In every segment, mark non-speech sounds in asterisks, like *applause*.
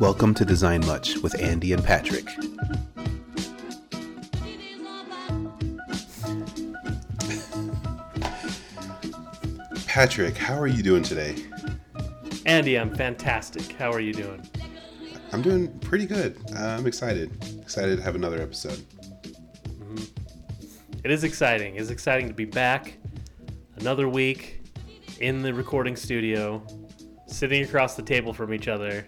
Welcome to Design Much with Andy and Patrick. Patrick, how are you doing today? Andy, I'm fantastic. How are you doing? I'm doing pretty good. I'm excited. Excited to have another episode. Mm-hmm. It is exciting. It's exciting to be back another week in the recording studio, sitting across the table from each other,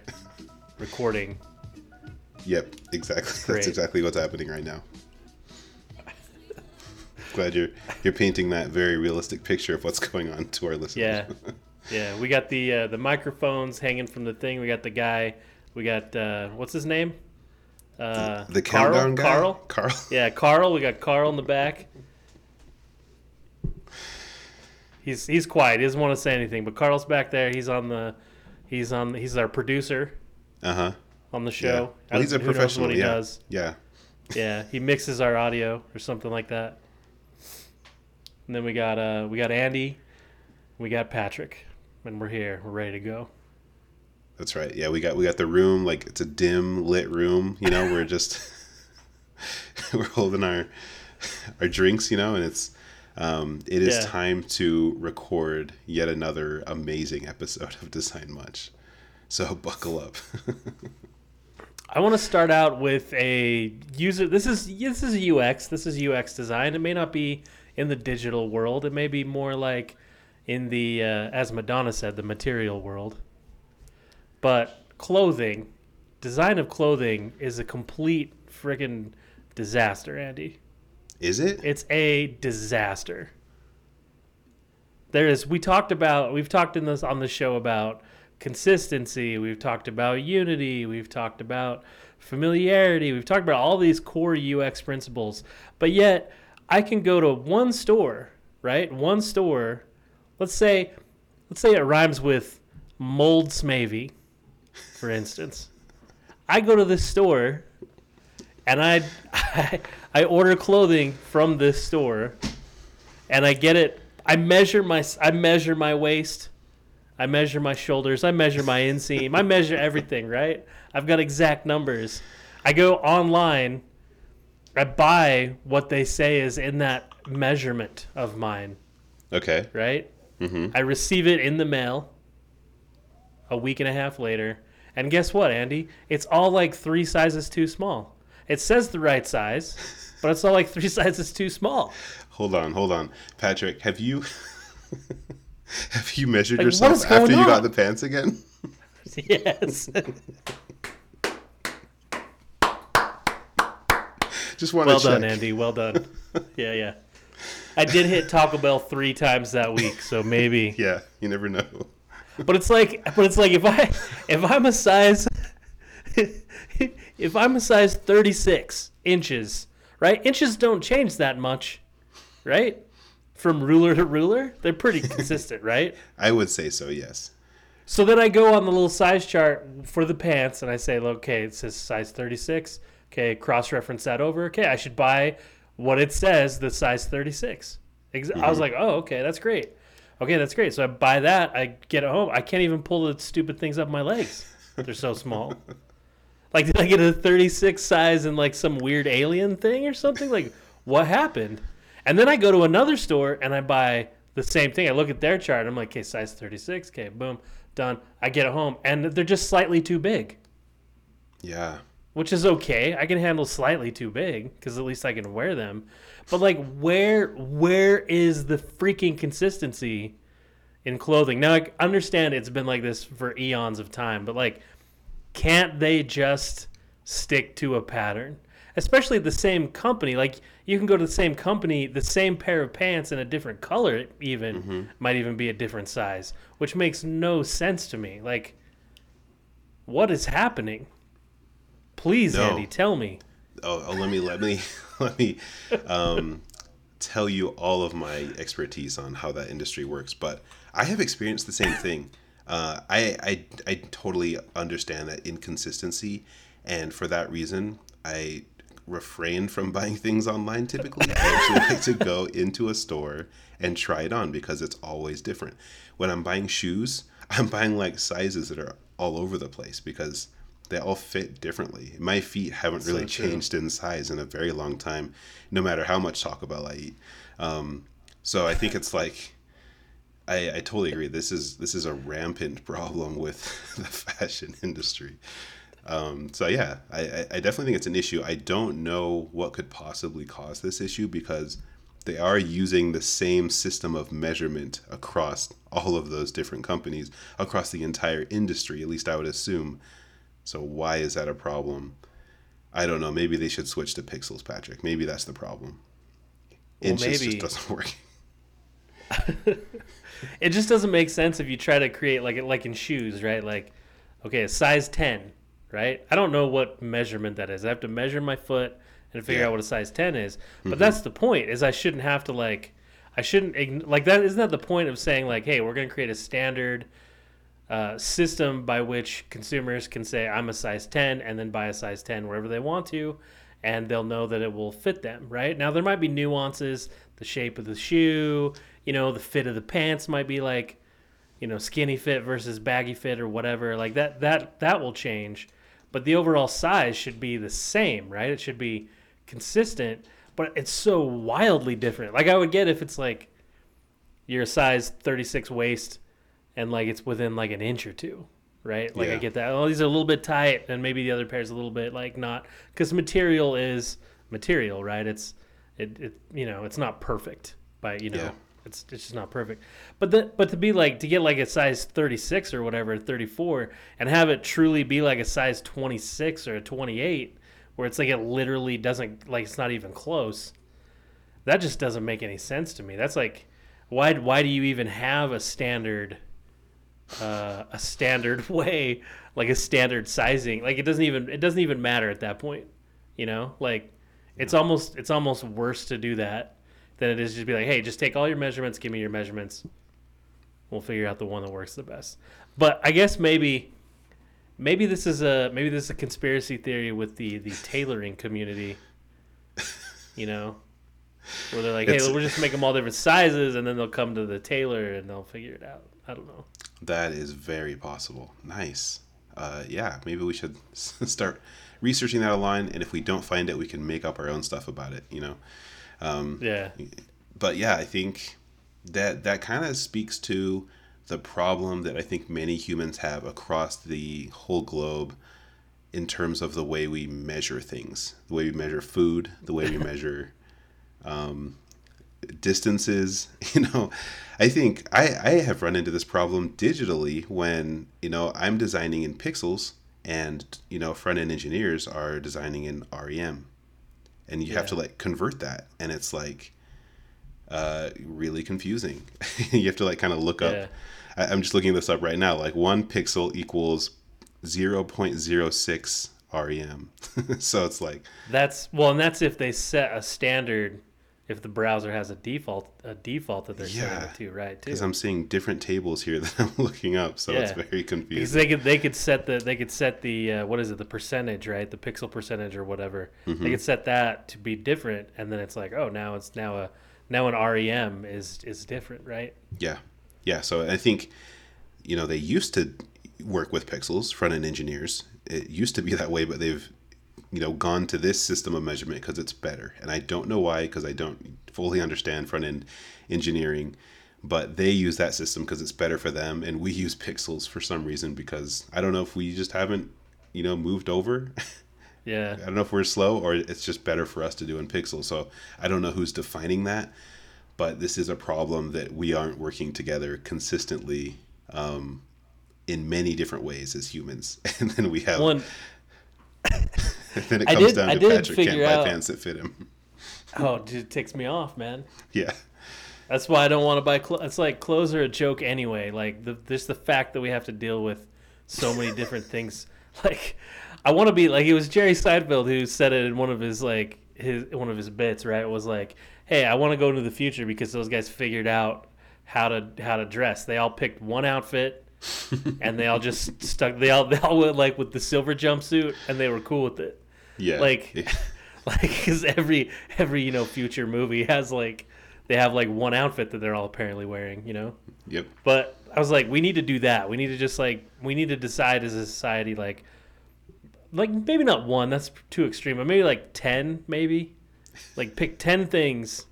recording. Yep, exactly. *laughs* Great. That's exactly what's happening right now. Glad you're you're painting that very realistic picture of what's going on to our listeners. Yeah. *laughs* Yeah, we got the uh, the microphones hanging from the thing. We got the guy. We got uh, what's his name? Uh, the Carl? countdown guy. Carl. Carl. *laughs* Yeah, Carl. We got Carl in the back. He's he's quiet. He doesn't want to say anything. But Carl's back there. He's on the. He's on. He's our producer Uh huh. on the Yeah. show. Well, he's a professional. What he yeah. does. Yeah. Yeah, he mixes our audio or something like that. And then we got uh we got Andy, we got Patrick, and we're here. We're ready to go. That's right. Yeah, we got we got the room like it's a dim lit room. You know, we're just *laughs* we're holding our our drinks. You know, and it's um, it is Yeah. time to record yet another amazing episode of Design Much. So *laughs* buckle up. *laughs* I want to start out with a user. This is this is UX. This is UX design. It may not be in the digital world. It may be more like in the uh, as Madonna said, the material world. But clothing, design of clothing is a complete friggin' disaster, Andy. is it? It's a disaster. There is. We talked about. We've talked in this on the show about consistency. We've talked about unity. We've talked about familiarity. We've talked about all these core UX principles. But yet, I can go to one store, right? One store. Let's say, let's say it rhymes with mold smavy, for instance. I go to this store and I, I *laughs* I order clothing from this store, and I get it. I measure my I measure my waist, I measure my shoulders, I measure my inseam, I measure everything. Right? I've got exact numbers. I go online. I buy what they say is in that measurement of mine. Okay. Right? Mm-hmm. I receive it in the mail. A week and a half later, and guess what, Andy? It's all like three sizes too small. It says the right size, but it's all like three *laughs* sizes too small. Hold on, hold on, Patrick. Have you *laughs* *laughs* have you measured Like, yourself after you got the pants again? *laughs* yes. Just want well to check. done, Andy. Well done. *laughs* Yeah, yeah. I did hit Taco Bell three times that week, so maybe. Yeah, you never know. But it's like, but it's like if I, if I'm a size, if I'm a size 36 inches, right? Inches don't change that much, right? From ruler to ruler, they're pretty consistent, *laughs* right? I would say so. Yes. So then I go on the little size chart for the pants and I say, okay, it says size 36. Okay, cross reference that over. Okay, I should buy what it says, the size 36. Ex- I was mm-hmm. like, oh, okay, that's great. Okay, that's great. So I buy that. I get it home. I can't even pull the stupid things up my legs. They're so small. *laughs* Like, did I get a 36 size in like some weird alien thing or something? Like, what happened? And then I go to another store and I buy the same thing. I look at their chart. I'm like, okay, size 36. Okay, boom, done. I get it home and they're just slightly too big, Yeah. which is okay. I can handle slightly too big because at least I can wear them. But like, where where is the freaking consistency in clothing? Now I understand it's been like this for eons of time, but like, can't they just stick to a pattern? Especially the same company. Like you can go to the same company, the same pair of pants in a different color, even might even be a different size, which makes no sense to me. Like, what is happening? Please, No. Andy, tell me. Oh, oh, let me let me *laughs* let me um, tell you all of my expertise on how that industry works. But I have experienced the same thing. Uh, I, I I totally understand that inconsistency, and for that reason, I refrain from buying things online. Typically, I actually like to go into a store and try it on because it's always different. When I'm buying shoes, *laughs* I'm buying like sizes that are all over the place because they all fit differently. My feet haven't really So changed in size in a very long time, no matter how much Taco Bell I eat. Um, so I think it's like, *laughs* I, I totally agree. This is this is a rampant problem with *laughs* the fashion industry. Um, so yeah, I, I definitely think it's an issue. I don't know what could possibly cause this issue because they are using the same system of measurement across all of those different companies across the entire industry. At least I would assume. So why is that a problem? I don't know. Maybe they should switch to pixels, Patrick. Maybe that's the problem. Well, Inches maybe- just doesn't work. *laughs* it just doesn't make sense if you try to create like like in shoes, right? Like, okay, a size ten, right? I don't know what measurement that is. I have to measure my foot and figure Yeah. out what a size ten is. But that's the point. Is I shouldn't have to like, I shouldn't like that. Isn't that the point of saying like, hey, we're going to create a standard uh, system by which consumers can say I'm a size 10 and then buy a size 10 wherever they want to and they'll know that it will fit them right now there might be nuances the shape of the shoe you know the fit of the pants might be like you know skinny fit versus baggy fit or whatever like that that that will change but the overall size should be the same right? It should be consistent but it's so wildly different. Like i would get if it's like you're a size 36 waist and like it's within like an inch or two right? Like i get that oh these are a little bit tight and maybe the other pair's a little bit like not because material is material right? It's it, it you know it's not perfect by you know Yeah. It's it's just not perfect. But the, but to be like to get like a size 36 or whatever 34 and have it truly be like a size 26 or a 28 where it's like it literally doesn't like it's not even close that just doesn't make any sense to me. That's like why why do you even have a standard uh, a standard *laughs* way like a standard sizing? Like it doesn't even it doesn't even matter at that point you know? Like it's almost it's almost worse to do that than it is just be like hey just take all your measurements give me your measurements we'll figure out the one that works the best but i guess maybe maybe this is a maybe this is a conspiracy theory with the the tailoring community you know where they're like hey It's- we'll just make them all different sizes and then they'll come to the tailor and they'll figure it out i don't know That is very possible. Nice. Uh, yeah, maybe we should *laughs* start researching that online, and if we don't find it, we can make up our own stuff about it. You know. Um, yeah but yeah, I think that that kind of speaks to the problem that I think many humans have across the whole globe in terms of the way we measure things, the way we measure food, the way we *laughs* measure um, distances. *laughs* You know, I think I, I have run into this problem digitally when, you know, I'm designing in pixels and, you know, front end engineers are designing in REM. And you have to like convert that. And it's like, uh, really confusing. *laughs* you have to like kind of look Yeah. up. I, I'm just looking this up right now. Like one pixel equals 0.06 REM. *laughs* so it's like, That's well, and that's if they set a standard. If the browser has a default, a default that they're setting it to, right? Because I'm seeing different tables here *laughs* that I'm looking up. So it's Yeah. very Because confusing. they could they could set the they could set the uh, what is it the percentage right the pixel percentage or whatever Mm-hmm. they could set that to be different and then it's like oh now it's now a now an REM is is different right Yeah. Yeah. So I think, you know, they used to work with pixels, front end engineers. It used to be that way, but they've, you know, gone to this system of measurement because it's better. And I don't know why, because I don't fully understand front end engineering, but they use that system because it's better for them. And we use pixels for some reason because I don't know if we just haven't, you know, moved over. *laughs* yeah I don't know if we're slow or it's just better for us to do in pixels. So I don't know who's defining that, but this is a problem that we aren't working together consistently um, in many different ways as humans. *laughs* And then we have, one then it I comes did- down I to Patrick can't figure buy pants that fit him. *laughs* oh dude, it ticks me off man Yeah. that's why I don't want to buy clothes it's like clothes are a joke anyway like the just the fact that we have to deal with so many different *laughs* things like I want to be like it was Jerry Seinfeld who said it in one of his like his one of his bits right it was like hey I want to go into the future because those guys figured out how to how to dress they all picked one outfit and they all just stuck they all they all went like with the silver jumpsuit and they were cool with it Yeah. Like- *laughs* like because every every you know future movie has like they have like one outfit that they're all apparently wearing you know yep. but i was like we need to do that we need to just like we need to decide as a society like like maybe not one. That's too extreme. But maybe like ten, maybe. Like pick ten things,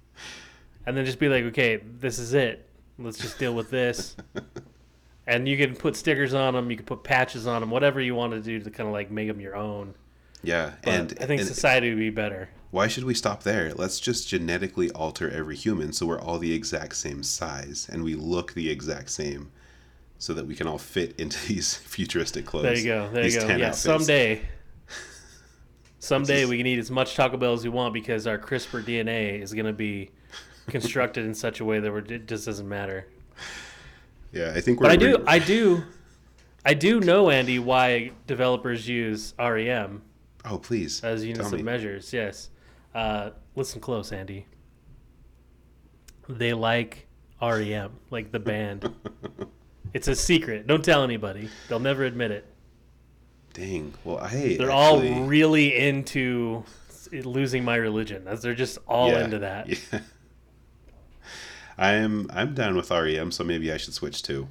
and then just be like, okay, this is it. Let's just deal with this. *laughs* and you can put stickers on them. You can put patches on them. Whatever you want to do to kind of like make them your own. Yeah, But and I think and society would be better. why should we stop there? Let's just genetically alter every human so we're all the exact same size and we look the exact same, so that we can all fit into *laughs* these futuristic clothes. There you go. There you go. Yeah, outfits. someday. *laughs* Someday is- we can eat as much Taco Bell as we want because our CRISPR DNA is going to be constructed in such a way that we're, it just doesn't matter. Yeah, I think we're. But I do, I do, I do know Andy why developers use REM oh, please. as units of me. measures. Yes. Uh, listen close, Andy. They like REM, like the band. *laughs* it's a secret. Don't tell anybody. They'll never admit it. Dang. Well, I. They're actually, all really into losing my religion. They're just all yeah, into that. Yeah. I'm I'm down with REM, so maybe I should switch too.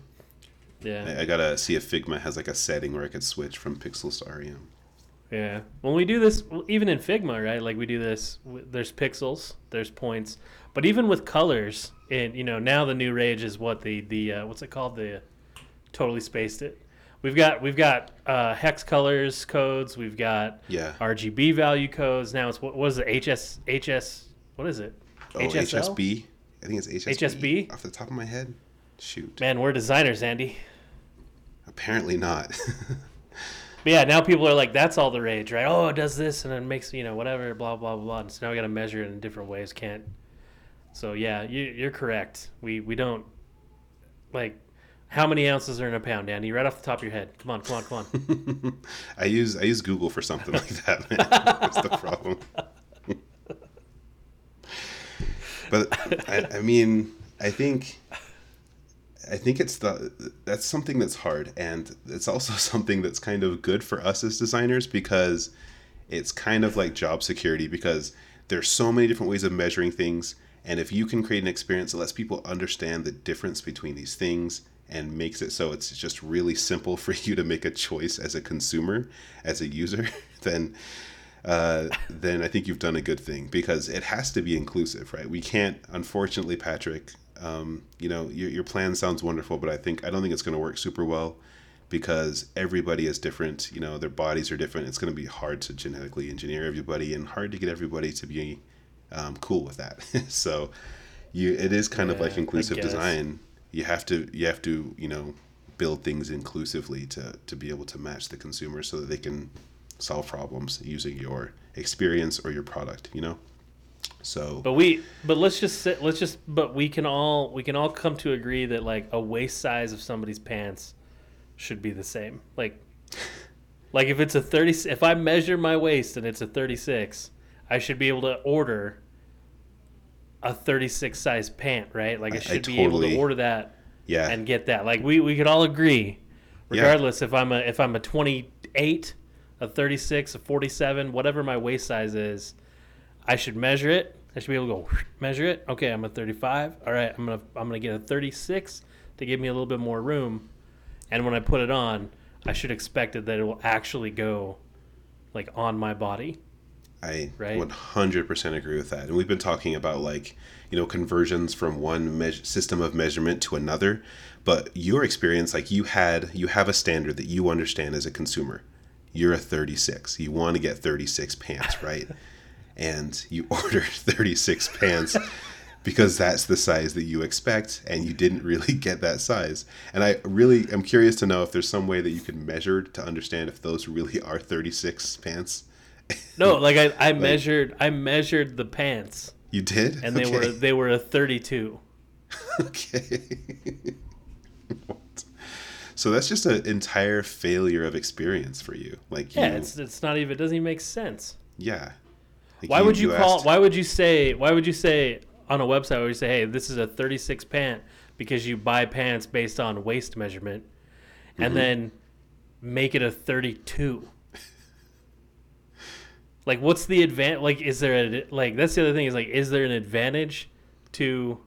Yeah. I, I gotta see if Figma has like a setting where I could switch from pixels to REM. Yeah. When we do this, even in Figma, right? Like we do this, there's pixels, there's points, but even with colors, and you know, now the new rage is what the the uh, what's it called? The totally spaced it. We've got we've got uh, hex colors codes. We've got Yeah. RGB value codes. Now it's what is it? HS HS. What is it? Oh, HSL? HSB. I think it's HSB. HSB? Off the top of my head. Shoot. Man, we're designers, Andy. Apparently not. *laughs* But yeah, now people are like, that's all the rage, right? Oh, it does this and it makes, you know, whatever, blah, blah, blah. And so now we got to measure it in different ways. Can't. So yeah, you, you're correct. We, we don't, like, how many ounces are in a pound, Andy? Right off the top of your head. Come on, come on, come on. *laughs* I use I use Google for something like that. Man. *laughs* That's the problem. But *laughs* I, I mean, I think I think it's the that's something that's hard, and it's also *laughs* something that's kind of good for us as designers because it's kind of like job security because there's so many different ways of measuring things, and if you can create an experience that lets people understand the difference between these things and makes it so it's just really simple *laughs* for you to make a choice as a consumer, as a user, then uh, then I think you've done a good thing because it has to be inclusive, right? We can't, unfortunately, Patrick. Um, you know, your, your plan sounds wonderful, but I think I don't think it's going to work super well because everybody is different. You know, their bodies are different. It's going to be hard to genetically engineer everybody and hard to get everybody to be um, cool with that. *laughs* so, you it is kind of Yeah, like inclusive design. You have to you have to you know build things inclusively to to be able to match the consumer so that they can solve problems using your experience or your product. You know. So But we, but let's just sit, let's just, but we can all, we can all come to agree that like a waist size of somebody's pants should be the same. Like, like if it's a 30, if I measure my waist and it's a 36, I should be able to order a 36 size pant, right? Like I I- I should be able to order that yeah, and get that. Like we, we could all agree, regardless if I'm a if I'm a 28, a 36, a 47, whatever my waist size is, I should measure it. I should be able to go measure it. Okay, I'm a 35. All right, I'm gonna I'm gonna get a 36 to give me a little bit more room. And when I put it on, I should expect it that it will actually go like on my body. I Right. 100% agree with that. And we've been talking about like, you know, conversions from one me- system of measurement to another. But your experience, like you had, you have a standard that you understand as a consumer. You're a 36. You want to get 36 pants, right? *laughs* and you order *laughs* 36 pants because that's the size that you expect and you didn't really *laughs* get that size. And I really am curious to know if there's some way that you can measure to understand if those really are 36 pants. No, like I, I measured I measured the pants You did? and they Okay. were they were a 32. okay. So that's just an entire failure of experience for you. Like, Yeah, you, it's it's not even it doesn't even make sense. yeah. Like Why would you call? asked- Why would you say? Why would you say on a website where you say, "Hey, this is a 36 pant," because you buy pants based on waist measurement, and Mm-hmm. then make it a 32? like, what's the advantage? Like, is there a like? That's the other thing is like, is there an advantage to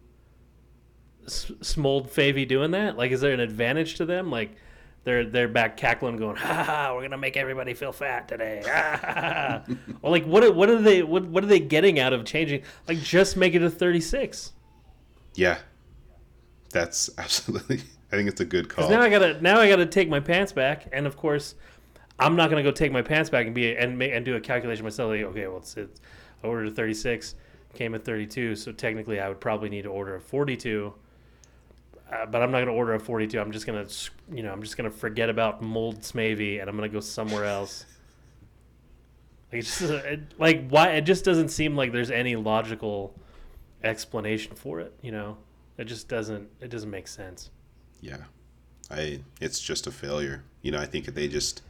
Smold Favy doing that? Like, is there an advantage to them? Like, they're they're back cackling, going, "Ha ha! We're gonna make everybody feel fat today." *laughs* Ha, ha, ha." well, like what are- what are they what what are they getting out of changing? Like just make it a 36. Yeah, that's *laughs* absolutely. I think it's a good call. Now I gotta now I gotta take my pants back, and of course, I'm not gonna go take my pants back and be and make, and do a calculation myself. Like, okay, well, it's, it's I ordered a 36, came at 32, so technically I would probably need to order a 42. Uh, but I'm not gonna order a 42. I'm just gonna you know I'm just gonna forget about mold smavy and I'm gonna go somewhere else. *laughs* Like it's just it, like why it just doesn't seem like there's any logical explanation for it. You know, it just doesn't it doesn't make sense. yeah, I. It's just a failure. You know, I think they just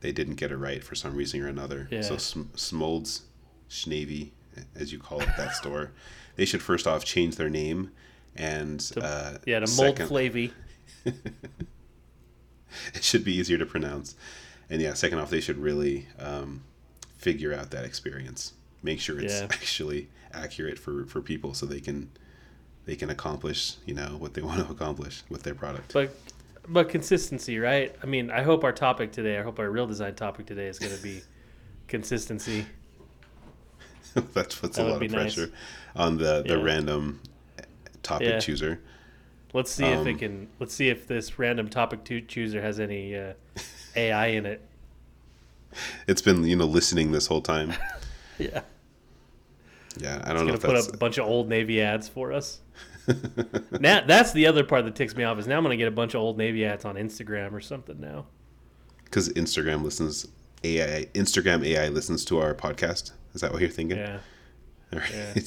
they didn't get it right for some reason or another. Yeah. So Sm- Smolds, Schnavy, as you call it, that *laughs* store, they should first off change their name and uh, Yeah, to mold second- flavy. *laughs* it should be easier to pronounce. And yeah, second off, they should really um, figure out that experience. Make sure it's Yeah. actually accurate for, for people, so they can they can accomplish you know what they *laughs* want to accomplish with their product. But but consistency, right? I mean, I hope our topic today, I hope our real design topic today is going to be consistency. *laughs* that puts That a lot of nice. pressure on the the Yeah. random topic Yeah. chooser. Let's see if Um, it can. Let's see if this random topic to chooser has any uh, *laughs* AI in it. It's been you know listening this whole time. *laughs* Yeah, Yeah, I don't know. gonna know if put up a bunch of old Navy ads for us. *laughs* now that's the other part that ticks me off is now I'm gonna get a bunch of old Navy ads on Instagram or something now. because Instagram listens AI Instagram AI listens to our podcast. Is that what you're thinking? Yeah, All right. Yeah.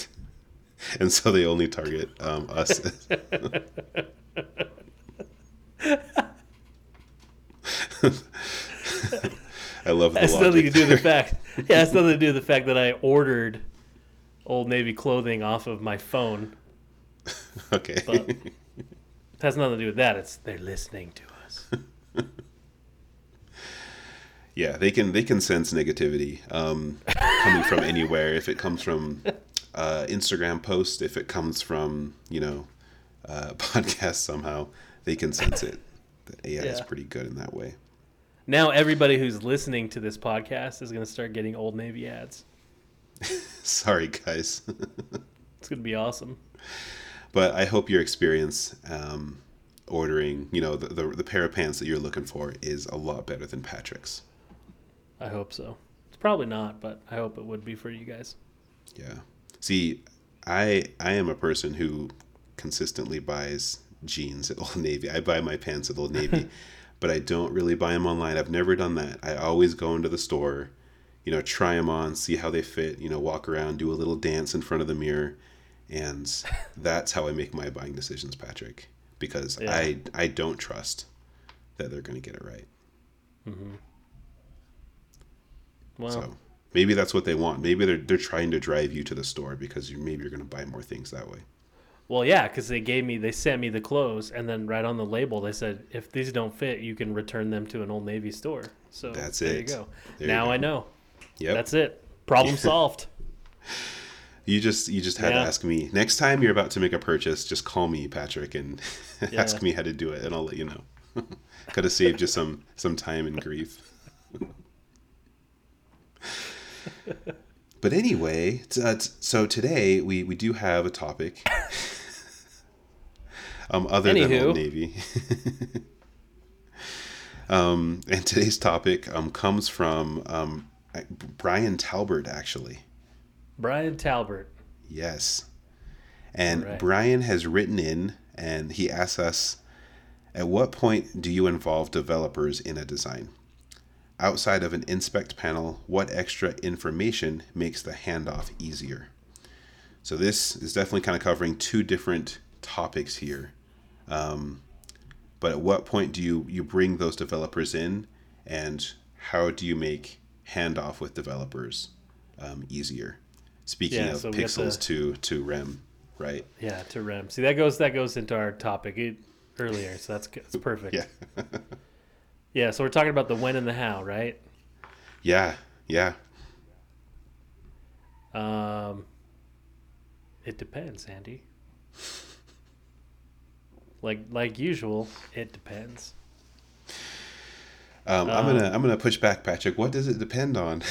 *laughs* and so they only target um, us. *laughs* I love the that's nothing to do with the fact. Yeah, that's nothing to do with the fact that I ordered old Navy clothing off of my phone. *laughs* okay. But- It has nothing to do with that. It's they're listening to us. yeah, they can they can sense negativity um, coming from anywhere. If it comes from uh, Instagram post, if it comes from you know uh, *laughs* podcast somehow, they can sense it. The AI is pretty good in that way. Now everybody who's listening to this podcast is going to start getting Old Navy ads. *laughs* Sorry, guys. *laughs* It's going to be awesome. but I hope your experience um, ordering, you know, the, the the pair of pants that you're looking for is a lot better than Patrick's. I hope so. It's probably not, but I hope it would be for you guys. Yeah. See, I I am a person who consistently buys jeans at *laughs* Old Navy. I buy my pants at Old *laughs* Navy, but I don't really buy them online. I've never done that. I always go into the store, you know, try them on, see how they fit, you know, walk around, do a little dance in front of the mirror, and *laughs* that's how I make my buying decisions, Patrick, because Yeah. I I don't trust that they're going to get it right. Mm-hmm. Well, So maybe that's what they want. Maybe they're they're trying to drive you to the store because you maybe you're going to buy more things that way. well, yeah, because they gave me, they sent me the clothes, and then right on the label they said, if these don't fit, you can return them to an Old Navy store. So That's there it. you go. There you now go. I know. Yep. That's it. Problem *laughs* solved. You just you just had Yeah. to ask me. Next time you're about to make a purchase, just call me, Patrick, and *laughs* Yeah. ask me how to do it, and I'll let you know. *laughs* Could have saved you some some time and grief. But anyway, t- uh, t- so today we we do have a topic. *laughs* um, other than Old Navy. *laughs* um, and today's topic um comes from um Brian Talbert actually. Brian Talbert. Yes. And Alright. Brian has written in and he asks us At what point do you involve developers in a design? Outside of an inspect panel, what extra information makes the handoff easier? So, this is definitely kind of covering two different topics here. Um, but at what point do you, you bring those developers in and how do you make handoff with developers um, easier? Speaking Yeah, of so pixels the- to, to REM, right? Yeah, to REM. See, that goes that goes into our topic it, earlier, so that's. That's *laughs* perfect. Yeah. *laughs* Yeah, so we're talking about the when and the how, right? Yeah. Yeah. Um, it depends, Andy. Like like usual, it depends. Um, I'm gonna I'm gonna push back, Patrick. What does it depend on?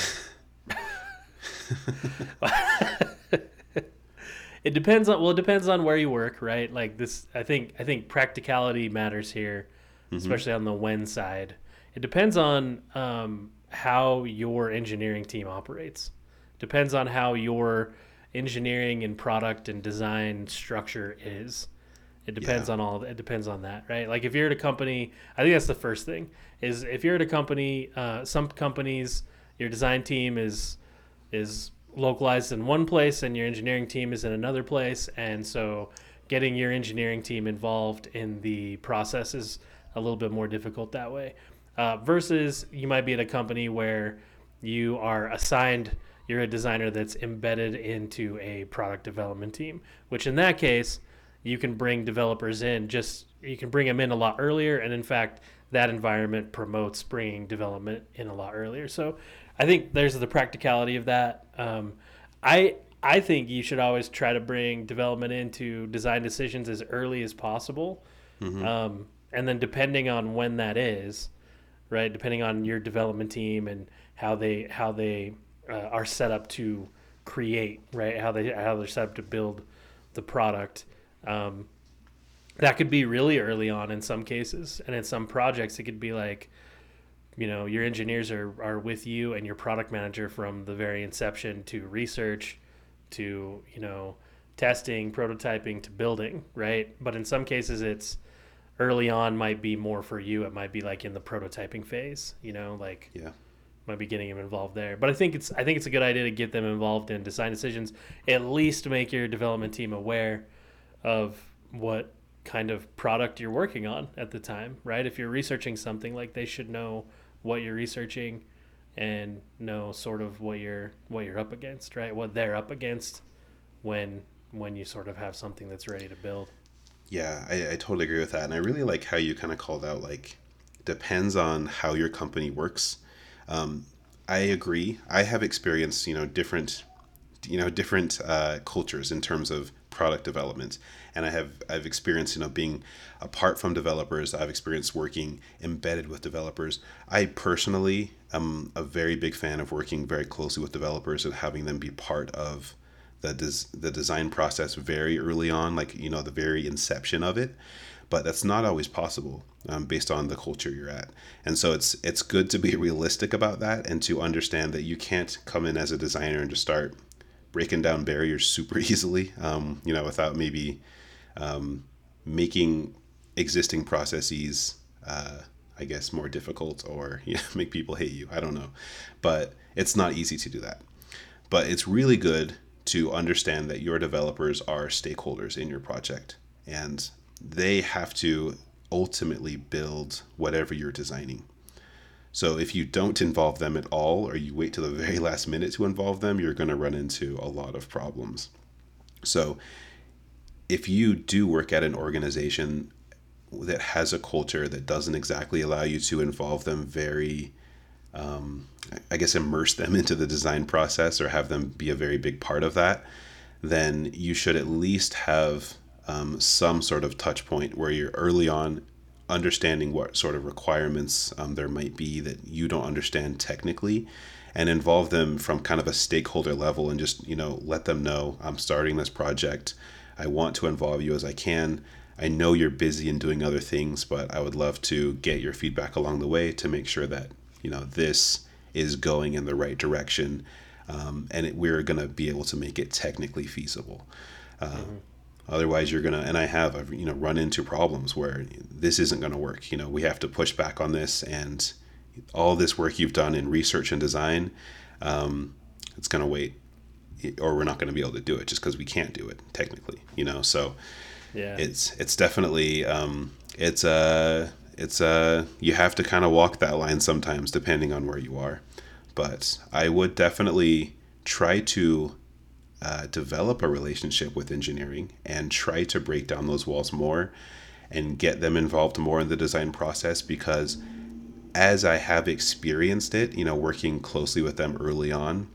*laughs* it depends on well, it depends on where you work, right? Like this, I think I think practicality matters here, mm-hmm. especially on the when side. It depends on um, how your engineering team operates. Depends on how your engineering and product and design structure is. It depends yeah. on all. It depends on that, right? Like if you're at a company, I think that's the first thing. Is if you're at a company, uh, some companies, your design team is is localized in one place and your engineering team is in another place, and so getting your engineering team involved in the process is a little bit more difficult that way. Uh, versus you might be at a company where you are assigned you're a designer that's embedded into a product development team which in that case you can bring developers in just you can bring them in a lot earlier and in fact that environment promotes bringing development in a lot earlier so i think there's the practicality of that um, i i think you should always try to bring development into design decisions as early as possible mm-hmm. um, and then depending on when that is right depending on your development team and how they how they uh, are set up to create right how they how they're set up to build the product um, that could be really early on in some cases, and in some projects it could be like, you know, your engineers are are with you and your product manager from the very inception to research, to you know, testing, prototyping to building, right? But in some cases it's early on might be more for you. It might be like in the prototyping phase, you know, like yeah might be getting them involved there. But I think it's I think it's a good idea to get them involved in design decisions. At least make your development team aware of what kind of product you're working on at the time, right? If you're researching something, like they should know what you're researching and know sort of what you're what you're up against, right? What they're up against when when you sort of have something that's ready to build. Yeah, I, I totally agree with that, and I really like how you kind of called out like depends on how your company works. Um, I agree. I have experienced you know different you know different uh, cultures in terms of product development and i have i've experienced you know being apart from developers i've experienced working embedded with developers i personally am a very big fan of working very closely with developers and having them be part of the des- the design process very early on like you know the very inception of it but that's not always possible um, based on the culture you're at and so it's it's good to be *laughs* realistic about that and to understand that you can't come in as a designer and just start breaking down barriers super *laughs* easily, um, you know, without maybe um, making existing processes, uh, I guess, more difficult or *laughs* you know, make people hate you. I don't know. But it's not easy to do that. But it's really good to understand that your developers are stakeholders in your project and they have to ultimately build whatever you're designing. So if you don't involve them at all, or you wait to the *laughs* very last minute to involve them, you're going to run into a lot of problems. So if you do work at an organization that has a culture that doesn't exactly allow you to involve them very um, I guess immerse them *laughs* into the design process or have them be a very big part of that, then you should at least have um, some sort of touch point where you're early on understanding what sort of requirements um, there might be that you don't understand technically and involve them from kind of a stakeholder level and just you know let them know i'm starting this project. I want to involve you as i can. I know you're busy and doing other things but i would love to get your feedback along the way to make sure that you know this is going in the right direction um, and it, we're going to be able to make it technically feasible uh, mm-hmm. Otherwise, you're gonna and I have you know run into problems where this isn't going to work. You know, we have to push back on this, and all this work you've done in research and design, um, it's going to wait, or we're not going to be able to do it just because we can't do it technically. You know, so yeah, it's it's definitely um, it's a it's a you have to kind of walk that line sometimes depending on where you are, but I would definitely try to uh, develop a relationship with engineering and try to break down those walls more and get them involved more in the design process because as I have experienced it, you know, working closely with them early on,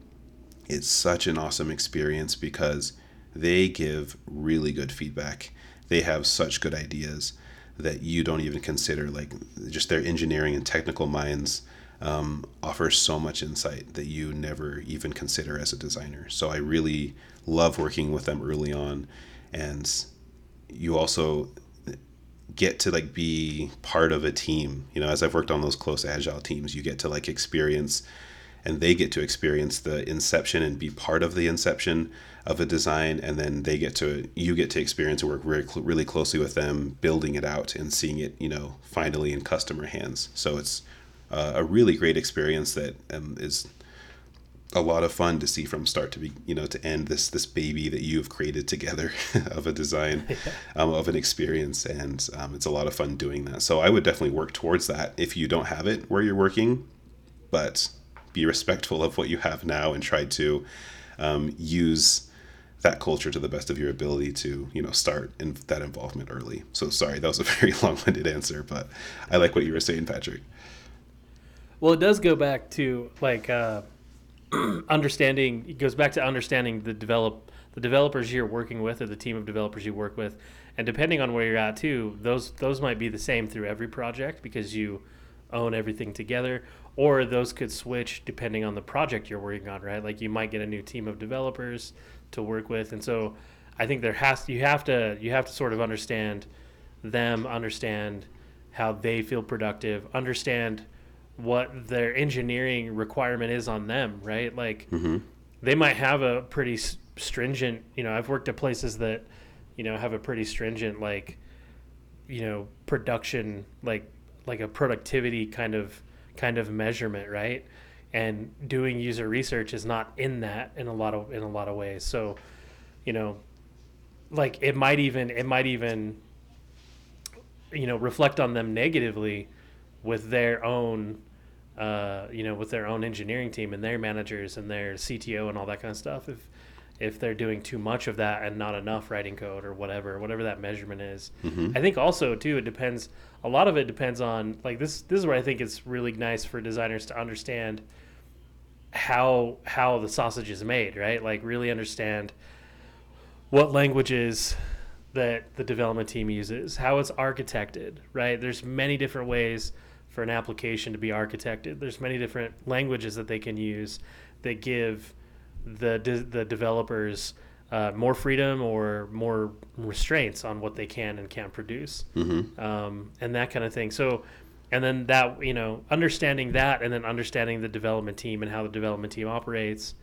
it's such an awesome experience because they give really good feedback. They have such good ideas that you don't even consider. Like just their engineering and technical minds um, offer so much insight that you never even consider as a designer. So I really love working with them early on, and you also get to like be part of a team. You know, as I've worked on those close agile teams, you get to like experience and they get to experience the inception and be part of the inception of a design and then they get to you get to experience and work really, really closely with them building it out and seeing it you know finally in customer hands. So it's uh, a really great experience that um, is a lot of fun to see from start to be you know to end this this baby that you've created together *laughs* of a design *laughs* um, of an experience. And um, it's a lot of fun doing that. So i would definitely work towards that if you don't have it where you're working. But be respectful of what you have now and try to um, use that culture to the best of your ability to you know start in that involvement early. So sorry that was a *laughs* very long-winded answer but i like what you were saying patrick. Well it does go back to like uh, *clears throat* understanding it goes back to understanding the develop the developers you're working with or the team of developers you work with. And depending on where you're at too those those might be the same through every project because you own everything together. Or those could switch depending on the project you're working on right? Like you might get a new team of developers to work with and so i think there has you have to you have to sort of understand them understand how they feel productive understand what their engineering requirement is on them right like mm-hmm. they might have a pretty stringent you know i've worked at places that you know have a pretty stringent like you know production like like a productivity kind of kind of measurement, right? And doing user research is not in that in a lot of in a lot of ways. So, you know, like it might even it might even you know reflect on them negatively with their own uh, you know with their own engineering team and their managers and their CTO and all that kind of stuff if if they're doing too much of that and not enough writing code or whatever whatever that measurement is. Mm-hmm. i think also too it depends a lot of it depends on like this this is where i think it's really nice for designers to understand how how the sausage is made right? Like really understand what languages that the development team uses how it's architected right? There's many different ways for an application to be architected. There's many different languages that they can use that give the de- the developers uh, more freedom or more restraints on what they can and can't produce, mm-hmm. um, and that kind of thing. So, and then that you know, understanding that, and then understanding the development team and how the development team operates,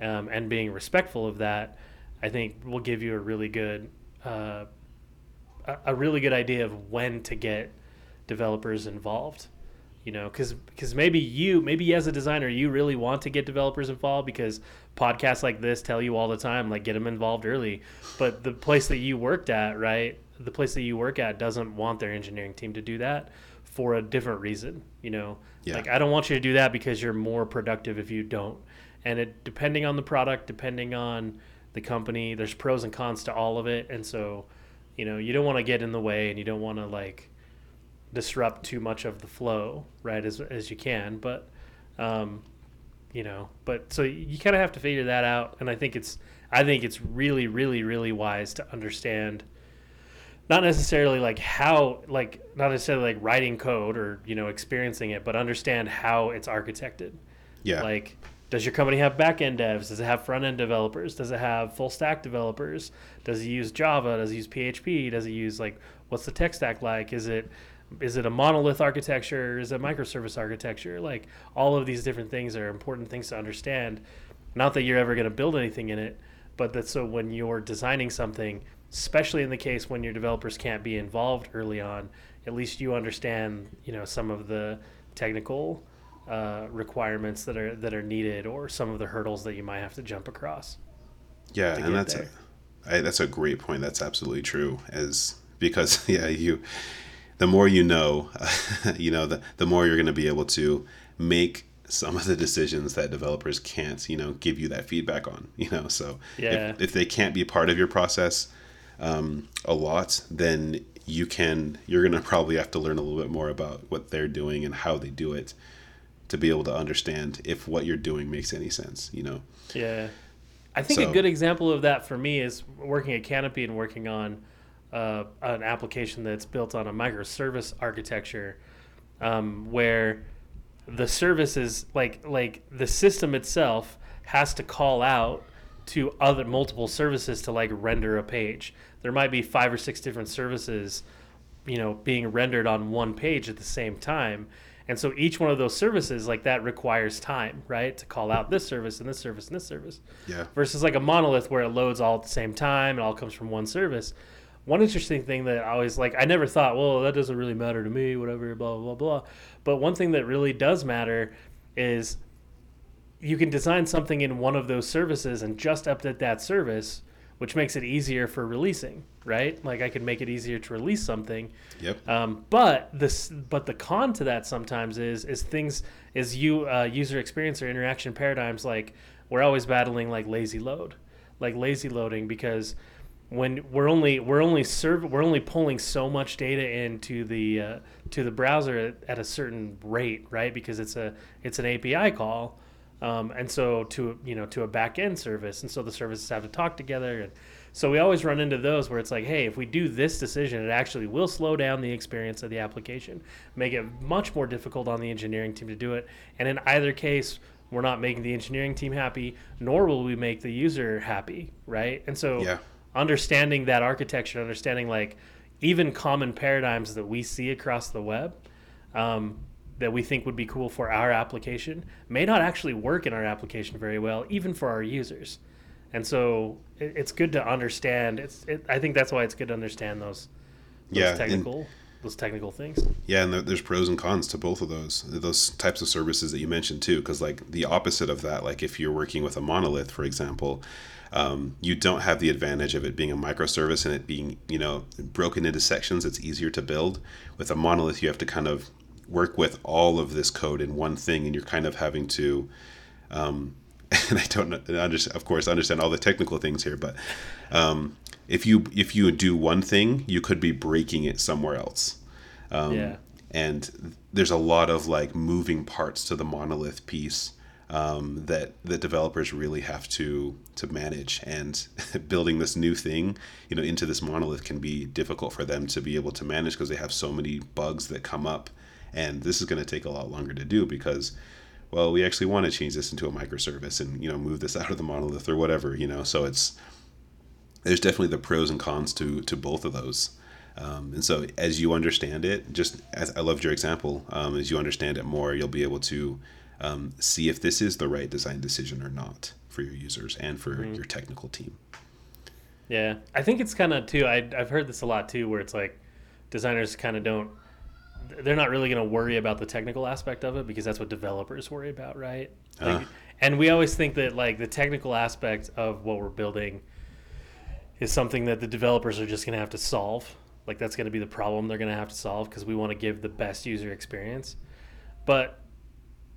um, and being respectful of that, I think will give you a really good, uh, a, a really good idea of when to get developers involved you know because because maybe you maybe as a designer you really want to get developers involved because podcasts like this tell you all the time like get them involved early. But the place that you worked at right the place that you work at doesn't want their engineering team to do that for a different reason you know? Yeah. like i don't want you to do that because you're more productive if you don't. And it depending on the product depending on the company there's pros and cons to all of it. And so you know you don't want to get in the way and you don't want to like disrupt too much of the flow, right? As as you can, but um, you know, but so you kind of have to figure that out. And I think it's I think it's really really really wise to understand not necessarily like how like not necessarily like writing code or you know experiencing it but understand how it's architected. Yeah. Like does your company have back-end devs? Does it have front-end developers? Does it have full stack developers? Does it use java? Does it use php does it use like what's the tech stack like? Is it is it a monolith architecture? Is it microservice architecture? Like all of these different things are important things to understand. Not that you're ever going to build anything in it, but that so when you're designing something, especially in the case when your developers can't be involved early on, at least you understand, you know, some of the technical uh, requirements that are that are needed or some of the hurdles that you might have to jump across. Yeah, and that's a, I, that's a great point. That's absolutely true. As because *laughs* yeah, you the more you know, *laughs* you know, the, the more you're going to be able to make some of the decisions that developers can't, you know, give you that feedback on, *laughs* you know. So yeah. if, if they can't be part of your process um, a lot, then you can, you're going to probably have to learn a little bit more about what they're doing and how they do it to be able to understand if what you're doing makes any sense, you know. Yeah. I think so, a good example of that for me is working at Canopy and working on uh, an application that's built on a microservice architecture, um, where the service is like like the system itself has to call out to other multiple services to like render a page. There might be five or six different services, you know, being rendered on one page at the same time. And so each one of those services like that requires time, right? To call out this service and this service and this service. Yeah. Versus like a monolith where it loads all at the same time and all comes from one service. One interesting thing that I always like, I never thought, well, that doesn't really matter to me, whatever, blah, blah, blah, blah. But one thing that really does matter is you can design something in one of those services and just update that service, which makes it easier for releasing, right? Like I could make it easier to release something. Yep. Um, but this, but the con to that sometimes is is things is you uh, user experience or interaction paradigms like we're always battling like lazy load, like lazy loading because when we're only we're only serve we're only pulling so much data into the uh, to the browser at, at, a certain rate, right? Because it's a it's an API call, um, and so to you know to a back end service, and so the services have to talk together, and so we always run into those where it's like, hey, if we do this decision, it actually will slow down the experience of the application, make it much more difficult on the engineering team to do it, and in either case. We're not making the engineering team happy, nor will we make the user happy, right? And so, Yeah. Understanding that architecture, understanding like even common paradigms that we see across the web um, that we think would be cool for our application may not actually work in our application very well, even for our users. And so it, it's good to understand. It's it, I think that's why it's good to understand those, those Yeah, and- technical those technical things. Yeah, and there's pros and cons to both of those those types of services that you mentioned too. Because like the opposite of that, like if you're working with a monolith, for example, um, you don't have the advantage of it being a microservice and it being you know broken into sections. It's easier to build. With a monolith, you have to kind of work with all of this code in one thing, and you're kind of having to. Um, *laughs* and I don't understand, of course, understand all the technical things here, but um, if you if you do one thing, you could be breaking it somewhere else Um, yeah. and there's a lot of like moving parts to the monolith piece um, that that developers really have to to manage. And *laughs* building this new thing you know into this monolith can be difficult for them to be able to manage because they have so many bugs that come up. And this is going to take a lot longer to do because well we actually want to change this into a microservice and you know move this *laughs* out of the monolith or whatever you know? So it's there's definitely the pros and cons to to both of those. Um, and so as you understand it just as i loved your example um, as you understand it more you'll be able to um, see if this is the right design decision or not for your users and for your technical team Yeah, I think it's kind of too. I, I've heard this a lot too, where it's like designers kind of don't. They're not really going to worry about the technical aspect of it because that's what developers worry about, right? Like, Ah. And we always think that like the technical aspect of what we're building is something that the developers are just going to have to solve. Like that's going to be the problem they're going to have to solve because we want to give the best user experience. But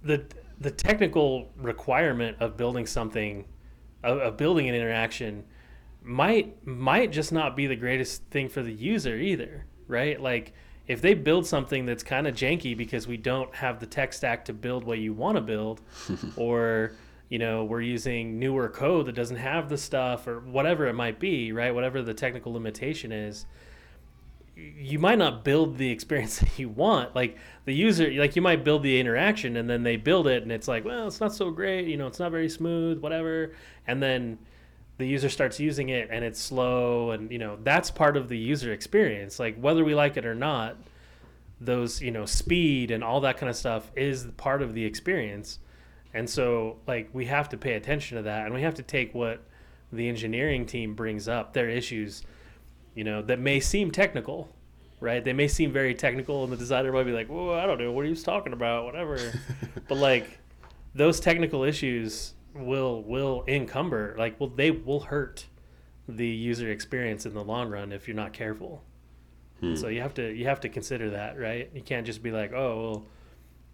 the the technical requirement of building something, of, of building an interaction, might might just not be the greatest thing for the user either, right? Like if they build something that's kind of janky because we don't have the tech stack to build what you want to build, *laughs* or you know we're using newer code that doesn't have the stuff or whatever it might be, right? Whatever the technical limitation is, you might not build the experience *laughs* that you want. Like the user, like you might build the interaction and then they build it and it's like, well, it's not so great, you know, it's not very smooth, whatever. And then the user starts using it and it's slow and you know, that's part of the user experience. Like whether we like it or not, those, you know, speed and all that kind of stuff is part of the experience. And so like we have to pay attention to that and we have to take what the engineering team brings up, their issues you know, that may seem technical, right? They may seem very technical, and the designer might be like, "Well, I don't know what he was talking about, whatever." *laughs* but like, those technical issues will will encumber, like, well, they will hurt the user experience in the long run if you're not careful. Hmm. So you have to you have to consider that, right? You can't just be like, "Oh, well,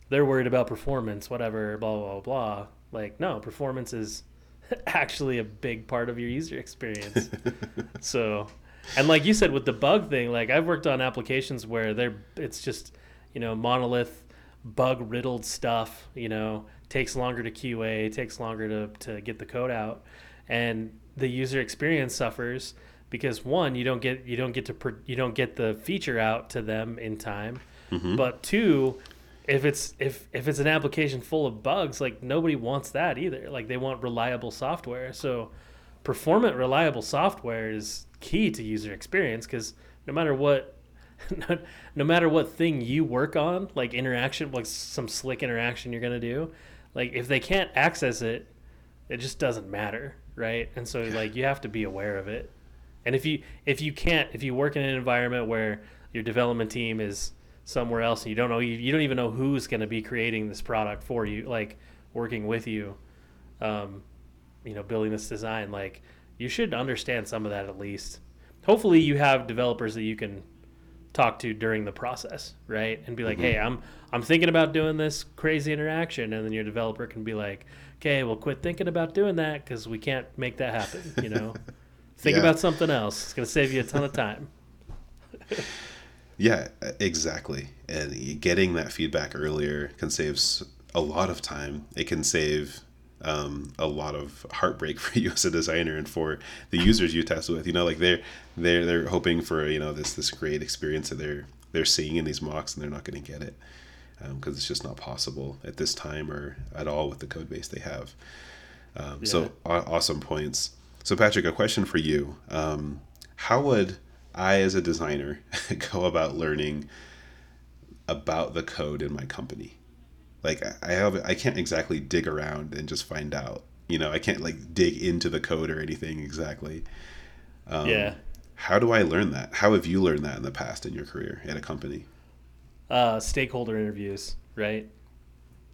they're worried about performance, whatever, blah blah blah." Like, no, performance is *laughs* actually a big part of your user experience. *laughs* so, and like you said with the bug thing, like I've worked on applications where they're it's just, you know, monolith bug riddled stuff, you know, takes longer to QA, takes longer to to get the code out. And the user experience suffers because one you don't get you don't get to you don't get the feature out to them in time. Mm-hmm. But two if it's if if it's an application full of bugs like nobody wants that either. Like they want reliable software. So performant reliable software is key to user experience because no matter what *laughs* no, no matter what thing you work on like interaction like some slick interaction you're going to do like if they can't access it it just doesn't matter right? And so like you have to be aware of it. And if you if you can't if you work in an environment where your development team is somewhere else and you don't know you, you don't even know who's going to be creating this product for you like working with you um, you know building this design like you should understand some of that at least. Hopefully you have developers that you can talk to during the process right? And be like mm-hmm. hey i'm i'm thinking about doing this crazy interaction. And then your developer can be like okay well quit thinking about doing that because we can't make that happen you know? *laughs* Think Yeah. about something else. It's going to save you a ton of time. *laughs* Yeah, exactly. And getting that feedback earlier can save a lot of time. It can save um, a lot of heartbreak *laughs* for you as a designer and for the users you test with. You know, like they're they're they're hoping for you know this this great experience that they're they're seeing in these mocks and they're not going to get it because it's just not possible at this time or at all with the code base they have. Um, Yeah. So aw- awesome points. So Patrick, a question for you: um, How would I, as a designer, *laughs* go about learning about the code in my company? Like I- have, I can't exactly dig around and just find out. You know, I can't like dig into the code or anything exactly. Um, yeah How do I learn that? How have you learned that in the past in your career at a company? uh, stakeholder interviews, right?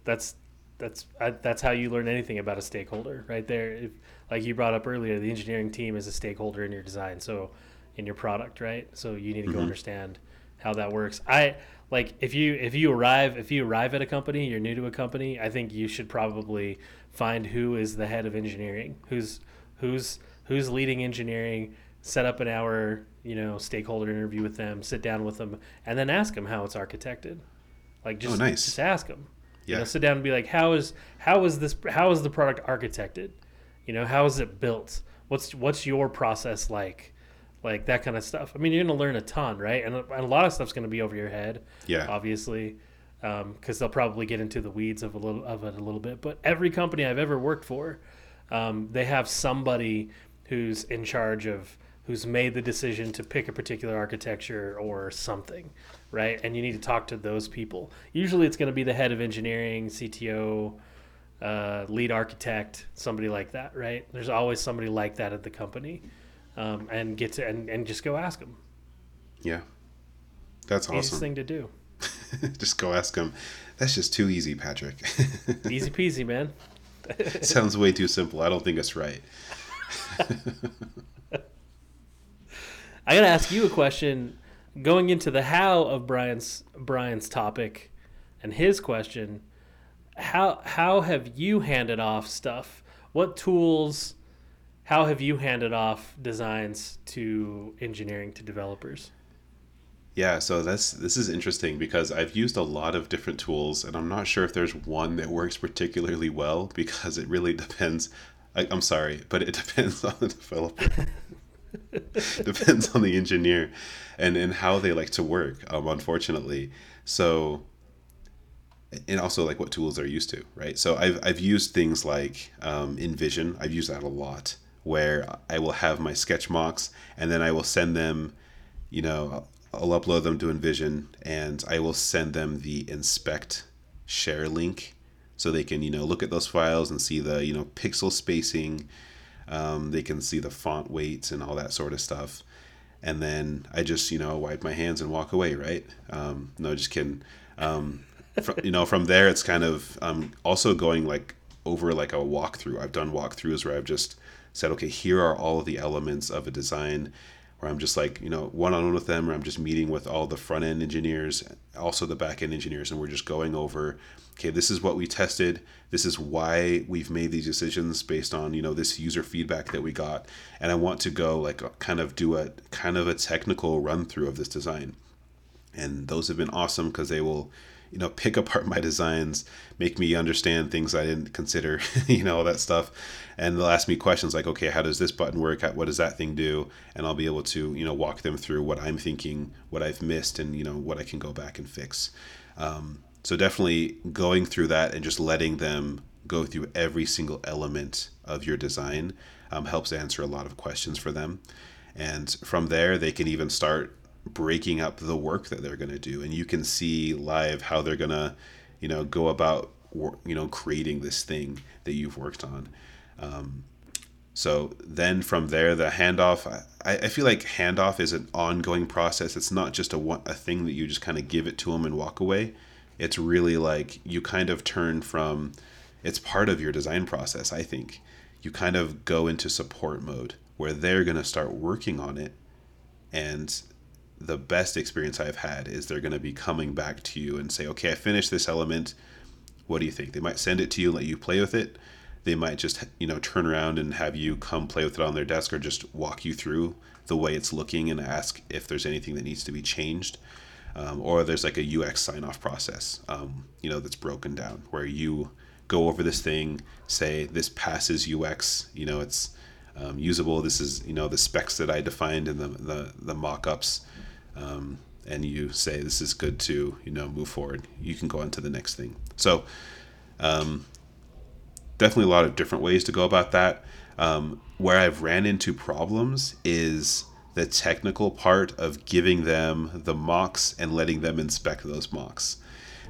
That's that's I, that's how you learn anything about a stakeholder, right there. If, like you brought up earlier, the engineering team is a stakeholder in your design, so in your product, right? So you need to go Mhm. understand how that works. I like if you if you arrive if you arrive at a company, you're new to a company. I think you should probably find who is the head of engineering, who's who's who's leading engineering. Set up an hour, you know, stakeholder interview with them. Sit down with them, and then ask them how it's architected. Like just Oh, nice. just ask them. You Yeah. know, sit down and be like, how is how is this how is the product architected? You know, how is it built? What's what's your process like? Like that kind of stuff. I mean, you're gonna learn a ton, right? And, a- and a lot of stuff's gonna be over your head, Yeah. obviously, because they'll probably get into the weeds of a little of it a little bit. But every company I've ever worked for, um, they have somebody who's in charge of who's made the decision to pick a particular architecture or something, right? And you need to talk to those people. Usually, it's going to be the head of engineering, CTO, uh, lead architect, somebody like that, right? There's always somebody like that at the company, um, and get to and, and just go ask them. Yeah. That's awesome. Easiest thing to do. *laughs* just go ask them. That's just too easy, Patrick. *laughs* Easy peasy, man. *laughs* Sounds way too simple. I don't think it's right. I gotta ask you a question. Going into the how of Brian's Brian's topic, and his question, how how have you handed off stuff? What tools? How have you handed off designs to engineering to developers? Yeah, so that's this is interesting because I've used a lot of different tools, and I'm not sure if there's one that works particularly well because it really *laughs* depends. I, I'm sorry, but it *laughs* depends on the developer. *laughs* depends on the engineer, and and how they like to work. Um, unfortunately, so and also like what tools they're used to, right? So I've I've used things like um, InVision. I've used that a lot, where I will have my sketch mocks, and then I will send them, you know, I'll upload them to InVision and I will send them the inspect share link, so they can you know look at those files and see the you know pixel spacing. Um, they can see the font weights and all that sort of stuff. And then I just, you know, wipe my hands and walk away, right? Um, no, just kidding. Um, fr- you know, from there, it's kind of um, also going like over like a walkthrough. I've done walkthroughs where I've just said, okay, here are all of the elements of a design, where I'm just like, you know, one on one with them, or I'm just meeting with all the front end engineers, also the back end engineers, and we're just going over, okay, this is what we tested. This is why we've made these decisions based on, you know, this user feedback that we got. And I want to go like kind of do a kind of a technical run through of this design and those have been awesome because they will you know pick apart my designs make me understand things i didn't consider *laughs* you know all that stuff. And they'll ask me questions like okay how does this button work? What does that thing do? And i'll be able to you know walk them through what i'm thinking what i've missed and you know what i can go back and fix. Um, so definitely going through that and just letting them go through every single element of your design um, helps answer a lot of questions for them. And from there they can even start breaking up the work that they're going to do. And you can see live how they're going to you know go about you know creating this thing that you've worked on. Um, so then from there the handoff I, I feel like handoff is an ongoing process. It's not just a, a thing that you just kind of give it to them and walk away. It's really like you kind of turn from it's part of your design process i think. You kind of go into support mode where they're going to start working on it and the best experience I've had is they're going to be coming back to you and say, okay, I finished this element. What do you think? They might send it to you and let you play with it. They might just, you know, turn around and have you come play with it on their desk or just walk you through the way it's looking and ask if there's anything that needs to be changed. Um, or there's like a UX sign off process, um, you know, that's broken down where you go over this thing, say this passes UX, you know, it's um, usable. This is, you know, the specs that I defined in the, the, the mock ups um, and you say this is good to you know move forward, you can go on to the next thing. So um, definitely a lot of different ways to go about that. Um, where I've ran into problems is the technical part of giving them the mocks and letting them inspect those mocks.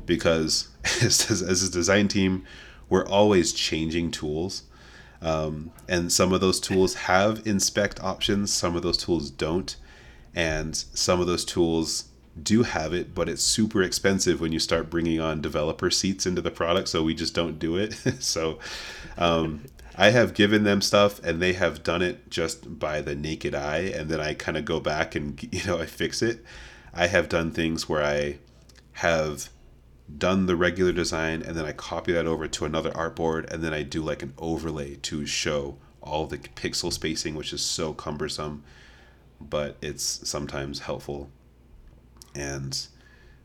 Because *laughs* as, a design team, we're always changing tools. Um, and some of those tools have inspect options, some of those tools don't and some of those tools do have it but it's super expensive when you start bringing on developer seats into the product so we just don't do it. *laughs* So um, i have given them stuff and they have done it just by the naked eye and then i kind of go back and *laughs* you know i fix it. I have done things where i have done the regular design and then i copy that over to another artboard and then i do like an overlay to show all the pixel spacing which is so cumbersome but it's sometimes helpful. And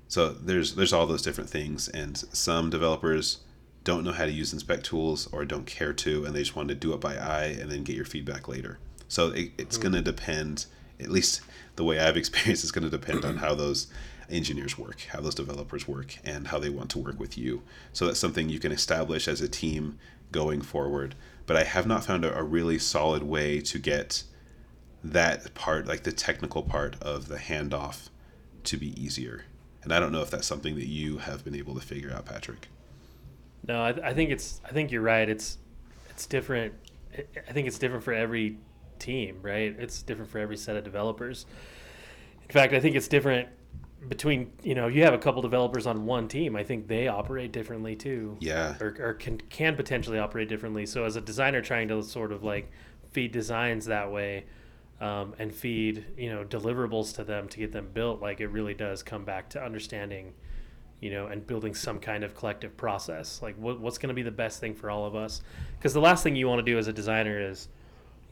so there's there's all those different things, and some developers don't know how to use inspect tools or don't care to, and they just want to do it by eye and then get your feedback later. So it, it's mm. going to depend. At least the way I've *laughs* experienced is going to depend on how those engineers work, how those developers work, and how they want to work with you. So that's something you can establish as a team going forward. But I have not found a, a really solid way to get that part, like the technical part of the handoff, to be easier. And I don't know if that's something that you have been able to figure out, Patrick. No, I, I think it's. I think you're right. It's it's different. I think it's different for every team, right? It's different for every set of developers. In fact, I think it's different between you know you have a couple developers on one team. I think they operate differently too. Yeah. Or, or can can potentially operate differently. So as a designer trying to sort of like feed designs that way, um, and feed you know deliverables to them to get them built like it really does come back to understanding you know and building some kind of collective process. Like what, what's going to be the best thing for all of us? Because the last thing you want to do as a designer is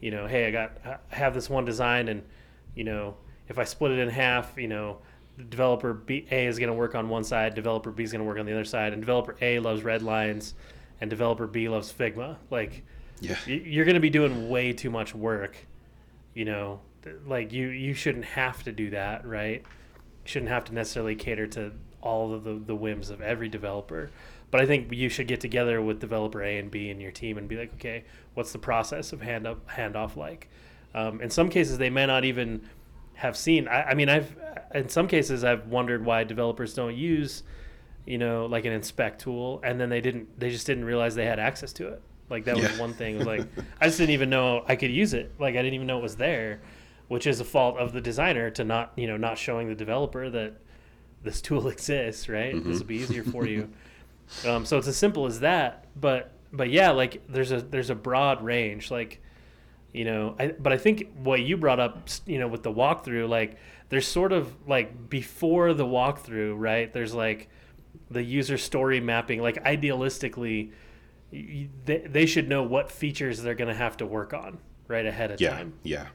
you know hey i got i have this one design and you know if i split it in half you know developer B, a is going to work on one side developer b is going to work on the other side and developer a loves red lines and developer b loves figma. Like yeah. you're going to be doing way too much work you know like you you shouldn't have to do that right? You shouldn't have to necessarily cater to all of the, the whims of every developer. But i think you should get together with developer a and b in your team and be like okay what's the process of hand up handoff like? Um, in some cases they may not even have seen I, I mean i've in some cases i've wondered why developers don't use you know like an inspect tool and then they didn't they just didn't realize they had access to it like that yeah. was one thing. Was like *laughs* I just didn't even know I could use it. Like I didn't even know it was there, which is a fault of the designer to not you know not showing the developer that this tool *laughs* exists. Right, mm-hmm. this will be easier for you. *laughs* um, so it's as simple as that. But but yeah, like there's a there's a broad range. Like you know, I, but I think what you brought up, you know, with the walkthrough, like there's sort of like before the walkthrough, right? There's like the user story mapping. Like idealistically they, they should know what features they're going to have to work on right ahead of yeah, time. Yeah.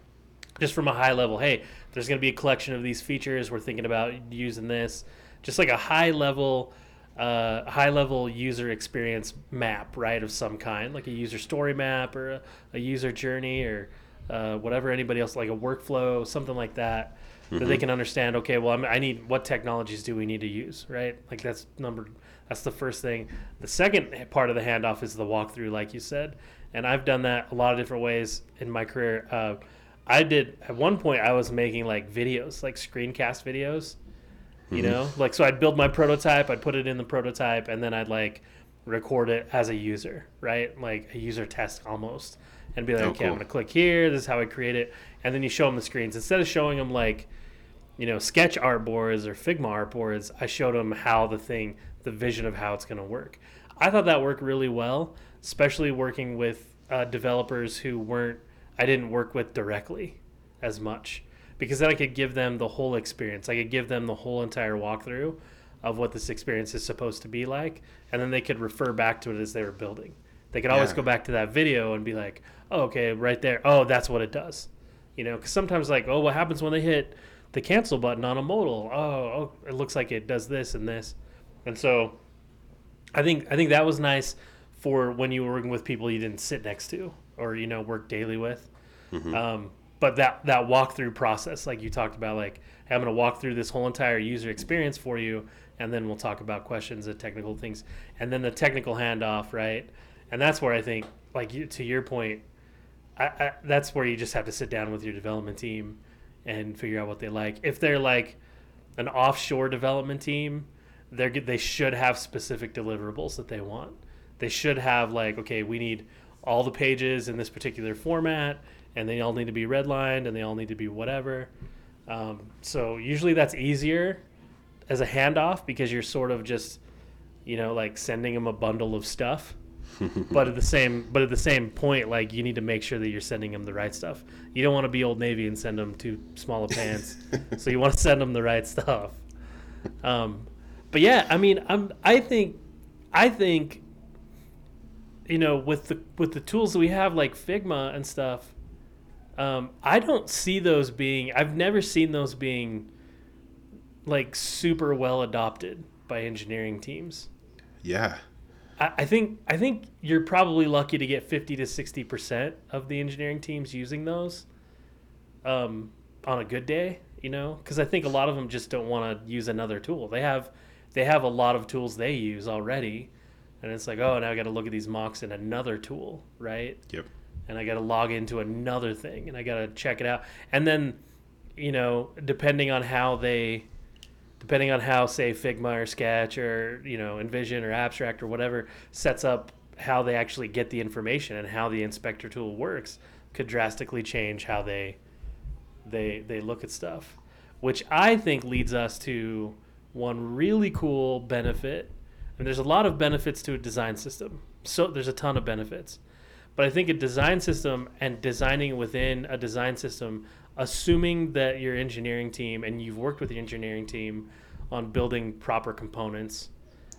just from a high level. Hey, there's going to be a collection of these features. We're thinking about using this. Just like a high level, uh, high level user experience map, right, of some kind, like a user story map or a, a user journey or uh, whatever anybody else like a workflow, something like that. That they can understand. Okay, well, I'm, I need what technologies do we need to use, right? Like that's number. That's the first thing. The second part of the handoff is the walkthrough, like you said, and I've done that a lot of different ways in my career. Uh, I did at one point. I was making like videos, like screencast videos. You know, like so I'd build my prototype, I'd put it in the prototype, and then I'd like record it as a user, right? Like a user test almost, and be like, Oh, okay, I'm gonna click here. This is how I create it, and then you show them the screens instead of showing them like, you know, sketch art boards or Figma art boards. I showed them how the thing, the vision of how it's gonna work. I thought that worked really well, especially working with uh, developers who weren't I didn't work with directly as much because then I could give them the whole experience. I could give them the whole entire walkthrough of what this experience is supposed to be like, and then they could refer back to it as they were building. They could always Yeah. go back to that video and be like, "Oh, okay, right there. Oh, that's what it does." You know, because sometimes like, "Oh, what happens when they hit the cancel button on a modal? Oh, oh, it looks like it does this and this," and so I think I think that was nice for when you were working with people you didn't sit next to or you know work daily with. Um, but that that walkthrough process, like you talked about, like hey, I'm going to walk through this whole entire user experience for you, and then we'll talk about questions and technical things, and then the technical handoff, right? And that's where I think, like you, to your point, I, I, that's where you just have to sit down with your development team and figure out what they like. If they're like an offshore development team, they're they should have specific deliverables that they want. They should have like, okay, we need all the pages in this particular format, and they all need to be redlined, and they all need to be whatever. Um, so usually that's easier as a handoff because you're sort of just, you know, like sending them a bundle of stuff. *laughs* but at the same but at the same point, like you need to make sure that you're sending them the right stuff. You don't want to be Old Navy and send them too small of pants. *laughs* so you want to send them the right stuff. Um, but yeah, I mean, I'm I think I think you know with the with the tools that we have like Figma and stuff. Um, I don't see those being. I've never seen those being like super well adopted by engineering teams. Yeah. I, I think I think you're probably lucky to get fifty to sixty percent of the engineering teams using those um, on a good day. You know, because I think a lot of them just don't want to use another tool. They have they have a lot of tools they use already, and it's like, oh, now I got to look at these mocks in another tool, right? Yep. and I got to log into another thing and I got to check it out. And then, you know, depending on how they, depending on how say Figma or Sketch or you know InVision or Abstract or whatever sets up how they actually get the information and how the inspector tool works could drastically change how they they they look at stuff, which I think leads us to one really cool benefit. And there's a lot of benefits to a design system. So there's a ton of benefits. But I think a design system and designing within a design system, assuming that your engineering team and you've worked with your engineering team on building proper components.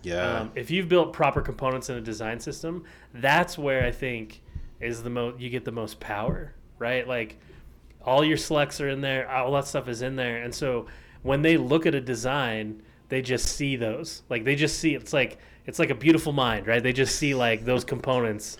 Yeah. Um, if you've built proper components in a design system, that's where I think is the most you get the most power, right? Like all your selects are in there, all that stuff is in there, and so when they look at a design, they just see those. Like they just see it's like it's like a beautiful mind, right? They just see like those components.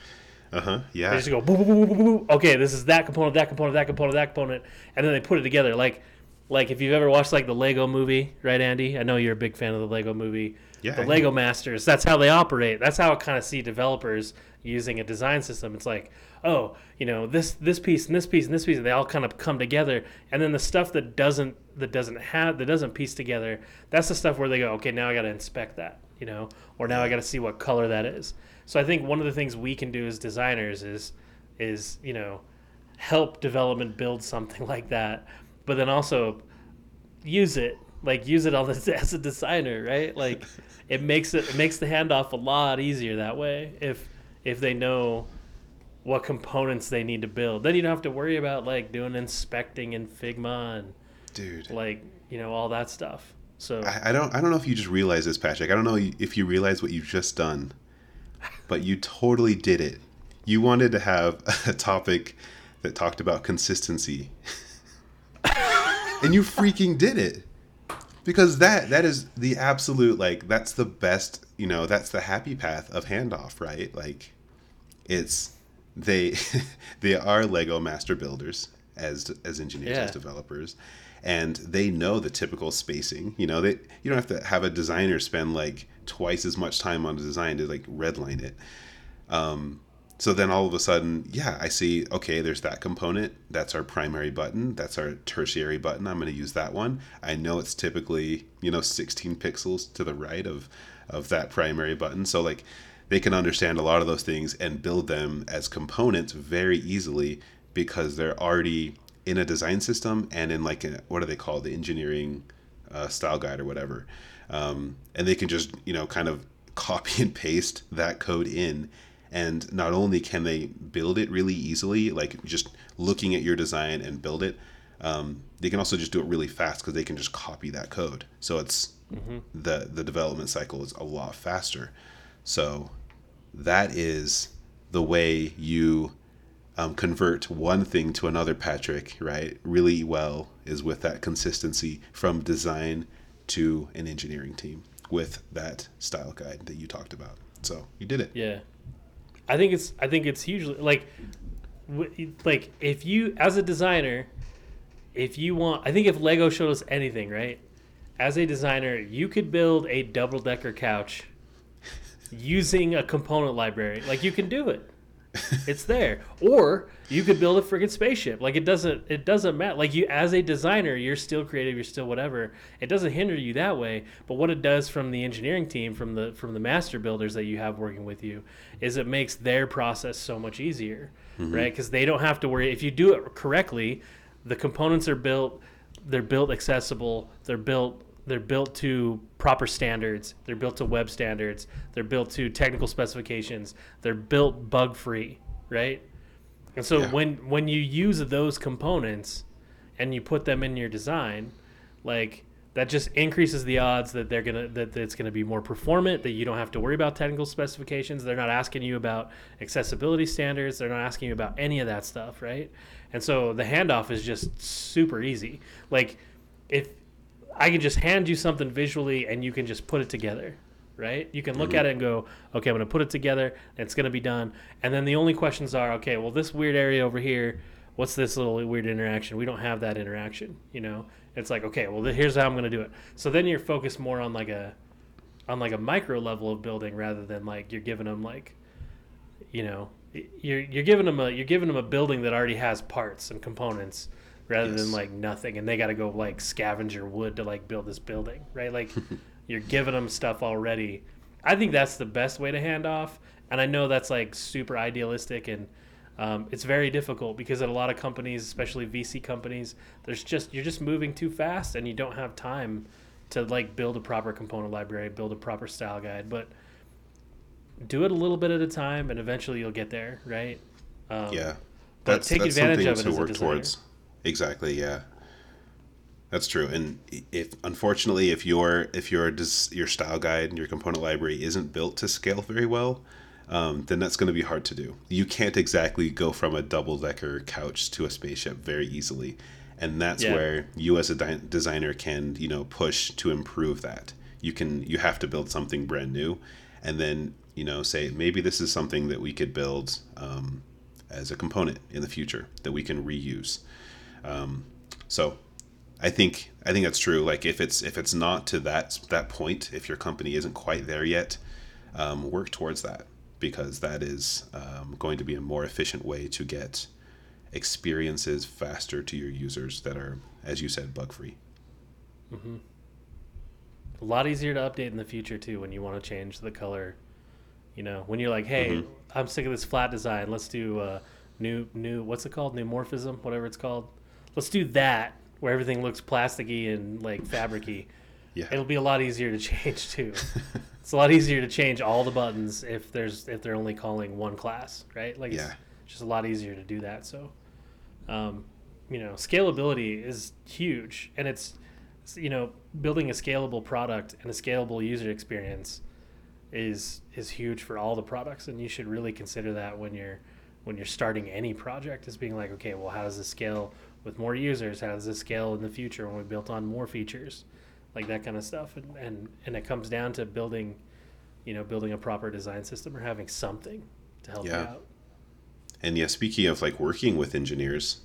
Uh huh. Yeah. They just go boo, boo, boo. Okay, this is that component, that component, that component, that component, and then they put it together. Like, like if you've ever watched like the Lego Movie, right, Andy? I know you're a big fan of the Lego Movie. Yeah, The I Lego am. Masters. That's how they operate. That's how I kind of see developers using a design system. It's like, oh, you know, this this piece and this piece and this piece, and they all kind of come together, and then the stuff that doesn't that doesn't have that doesn't piece together, that's the stuff where they go, okay, now I got to inspect that, you know, or now I got to see what color that is. So I think one of the things we can do as designers is is you know help development build something *laughs* like that, but then also use it like use it on this *laughs* as a designer, right? Like it makes it, it makes the handoff a lot easier that way if if they know what components they need to build. Then you don't have to worry about like doing inspecting in Figma and Dude. like you know all that stuff. So I, I don't I don't know if you just realize this, Patrick. I don't know if you realize what you've just done, but you totally did it. You wanted to have *laughs* a topic that talked about consistency. and you freaking did it because that that is the absolute like that's the best you know that's the happy path of handoff right like it's they *laughs* they are lego master builders as as engineers Yeah. as developers and they know the typical spacing you know they you don't have to have a designer spend like twice as much time on a design to like redline it um, so then all of a sudden, yeah, I see, okay, there's that component. That's our primary button. That's our tertiary button. I'm going to use that one. I know it's typically, you know, 16 pixels to the right of, of that primary button. So, like, they can understand a lot of those things and build them as components very easily because they're already in a design system and in, like, a, what do they call the engineering uh, style guide or whatever. Um, and they can just, you know, kind of copy and paste that code in. And not only can they build it really easily like just looking at your design and build it um, they can also just do it really fast because they can just copy that code. So it's the the development cycle is a lot faster. So that is the way you um, convert one thing to another patrick right? Really well is with that consistency from design to an engineering team with that style guide that you talked about. So you did it. Yeah, I think it's I think it's hugely like like if you as a designer, if you want, I think if Lego showed us anything, right? As a designer, you could build a double decker couch using a component library. Like you can do it. It's there. Or you could build a friggin' spaceship. Like it doesn't it doesn't matter. Like you as a designer, you're still creative, you're still whatever. It doesn't hinder you that way. But what it does from the engineering team, from the from the master builders that you have working with you, is it makes their process so much easier. Mm-hmm. Right? Because they don't have to worry if you do it correctly, the components are built they're built accessible, they're built they're built to proper standards. They're built to web standards. They're built to technical specifications. They're built bug free, right? And so Yeah. when when you use those components and you put them in your design, like that just increases the odds that they're gonna that, that it's gonna be more performant. That you don't have to worry about technical specifications. They're not asking you about accessibility standards. They're not asking you about any of that stuff, right? And so the handoff is just super easy. Like if I can just hand you something visually and you can just put it together, right? You can look mm-hmm. at it and go, okay, I'm going to put it together it's going to be done. And then the only questions are, okay, well, this weird area over here, what's this little weird interaction? We don't have that interaction, you know? It's like, okay, well, here's how I'm going to do it. So then you're focused more on like a, on like a micro level of building rather than like you're giving them like, you know, you're, you're giving them a, you're giving them a building that already has parts and components rather than like nothing and they got to go like scavenger wood to like build this building right? Like *laughs* you're giving them stuff already. I think that's the best way to hand off and i know that's like super idealistic and um, it's very difficult because at a lot of companies especially vc companies there's just you're just moving too fast and you don't have time to like build a proper component library build a proper style guide but do it a little bit at a time and eventually you'll get there right? Um, Yeah. but take advantage of it to work towards. Exactly, yeah. That's true. And if unfortunately if your if your your style guide and your component library isn't built to scale very well, um, then that's going to be hard to do. You can't exactly go from a double decker couch to a spaceship very easily, and that's Yeah. where you as a di- designer can you know push to improve that. You can you have to build something brand new, and then you know say maybe this is something that we could build um, as a component in the future that we can reuse. Um, so I think I think that's true. Like if it's if it's not to that that point, if your company isn't quite there yet, um, work towards that because that is um, going to be a more efficient way to get experiences faster to your users that are, as you said, bug free. Mhm. a lot easier to update in the future too when you want to change the color you know when you're like hey Mhm. i'm sick of this flat design let's do uh, new new what's it called neumorphism whatever it's called let's do that where everything looks plasticky and like fabricy Yeah. it'll be a lot easier to *laughs* change too it's a lot easier to change all the buttons if there's if they're only calling one class right like it's Yeah. just a lot easier to do that so um, you know scalability is huge and it's you know building a scalable product and a scalable user experience is is huge for all the products and you should really consider that when you're when you're starting any project is being like okay well how does this scale with more users? How does this scale in the future when we built on more features, like that kind of stuff? And and and it comes down to building, you know, building a proper design system or having something to help Yeah. you out. And yeah, speaking of like working with engineers,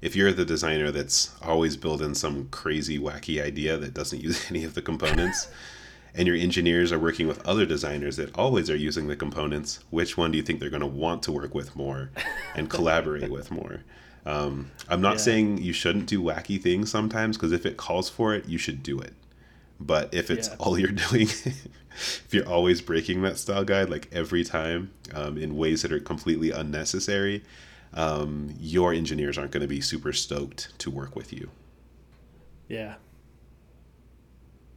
if you're the designer that's always building some crazy, wacky idea that doesn't *laughs* use any of the components, *laughs* and your engineers are working with other designers that always are using the components, which one do you think they're going to want to work with more and collaborate *laughs* with more? Um, I'm not Yeah. saying you shouldn't do wacky things sometimes, because if it calls for it, you should do it. But if it's Yeah. all *laughs* you're doing, if you're always breaking that style guide like every time um, in ways that are completely unnecessary, um, your engineers aren't going to be super stoked to work with you. Yeah.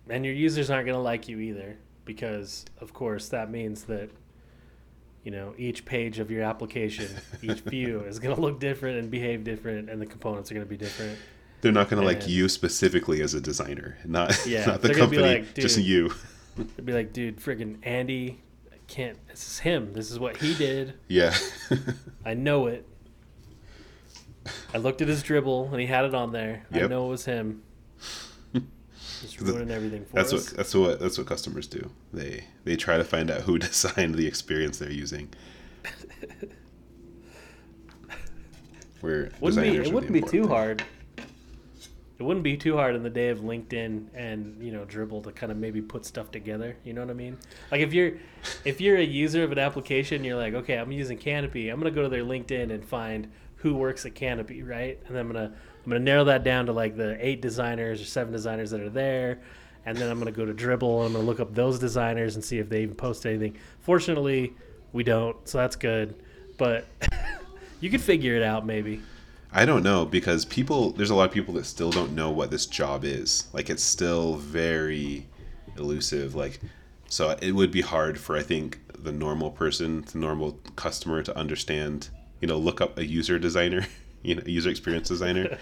And your users aren't going to like you either because, of course, that means that, you know, each page of your application, each *laughs* view is going to look different and behave different, and the components are going to be different. They're not going to like you specifically as a designer, not *laughs* Yeah, not the they're gonna be company, like, just you. They'd be like, dude, friggin' Andy, I can't, this is him. This is what he did. Yeah. *laughs* I know it. I looked at his Dribbble and he had it on there. I know it was him. Just ruining everything for that's us. what that's what that's what customers do. They they try to find out who *laughs* designed the experience they're using. *laughs* Where wouldn't be it wouldn't be too thing. hard it wouldn't be too hard in the day of linkedin and you know Dribbble to kind of maybe put stuff together you know what i mean like if you're if you're a user of an application you're like okay i'm using canopy i'm gonna go to their linkedin and find who works at canopy right and then i'm gonna i'm gonna narrow that down to like the eight designers or seven designers that are there and then i'm gonna go to Dribbble and i'm gonna look up those designers and see if they even post anything fortunately we don't so that's good but *laughs* you could figure it out maybe I don't know because people there's a lot of people that still don't know what this job is. Like it's still very elusive. Like so it would be hard for I think the normal person, the normal customer to understand, you know, look up a user designer, *laughs* you know, user experience designer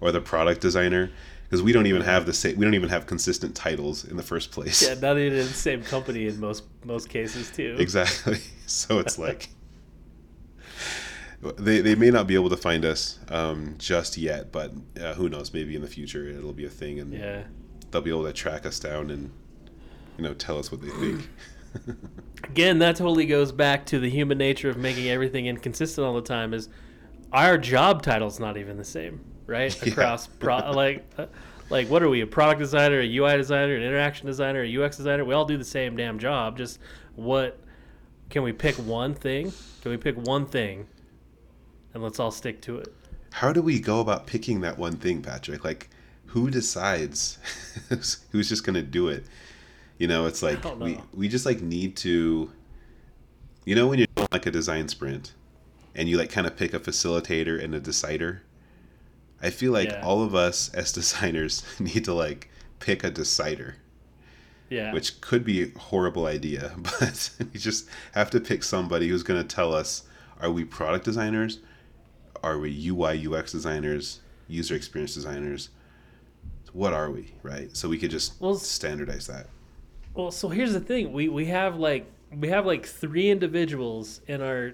or the product designer because we don't even have the same we don't even have consistent titles in the first place. Yeah, not even in the same company in most most cases too. Exactly. *laughs* So it's like they, they may not be able to find us um, just yet, but uh, who knows? Maybe in the future it'll be a thing, and Yeah. they'll be able to track us down and you know tell us what they think. *clears throat* *laughs* Again, that totally goes back to the human nature of making everything inconsistent all the time. Is our job title's not even the same, right? *laughs* Yeah. Across pro- like uh, like what are we? A product designer, a UI designer, an interaction designer, a UX designer? We all do the same damn job. Just what can we pick one thing? Can we pick one thing? And let's all stick to it. How do we go about picking that one thing, Patrick? Like, who decides *laughs* who's just gonna do it? You know, it's like we we just like need to. You know, when you're doing like a design sprint, and you like kind of pick a facilitator and a decider. I feel like Yeah. all of us as *laughs* designers need to like pick a decider, Yeah. which could be a horrible idea, *laughs* but we just have to pick somebody who's going to tell us: Are we product designers? Are we UI UX designers? User experience designers? What are we, right? So we could just Well, standardize that. Well, so here's the thing: we we have like we have like three individuals in our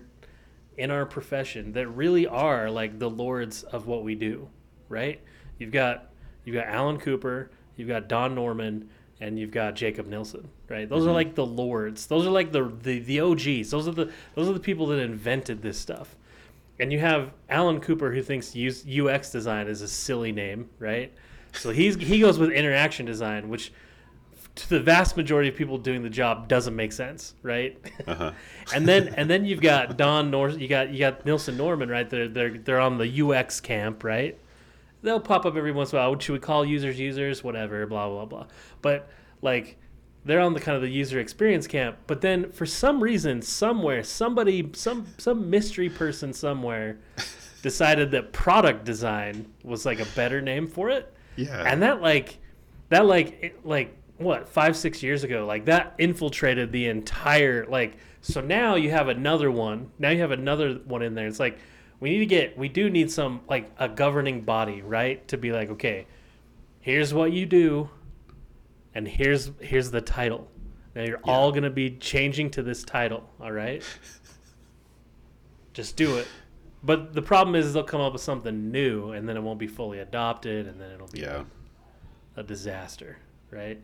in our profession that really are like the lords of what we do, right? You've got you've got Alan Cooper, you've got Don Norman, and you've got Jakob Nielsen, right? Those are mm-hmm. like the lords. Those are like the, the the OGs. Those are the those are the people that invented this stuff. And you have Alan Cooper who thinks UX design is a silly name, right? So he's he goes with interaction design, which to the vast majority of people doing the job doesn't make sense, right? Uh huh. *laughs* and then and then you've got Don Nor you got you got Nielsen Norman, right? They're they're they're on the UX camp, right? They'll pop up every once in a while. Should we call users users? Whatever, blah blah blah. But like they're on the kind of the user experience camp. But then for some reason, somewhere, somebody, some some mystery person somewhere *laughs* decided that product design was like a better name for it Yeah. and that like that like it, like what five six years ago like that infiltrated the entire like so now you have another one now you have another one in there. It's like we need to get we do need some like a governing body right to be like okay here's what you do and here's here's the title. Now you're all going to be changing to this title all right? *laughs* Just do it. But the problem is they'll come up with something new, and then it won't be fully adopted, and then it'll be Yeah. a disaster, right?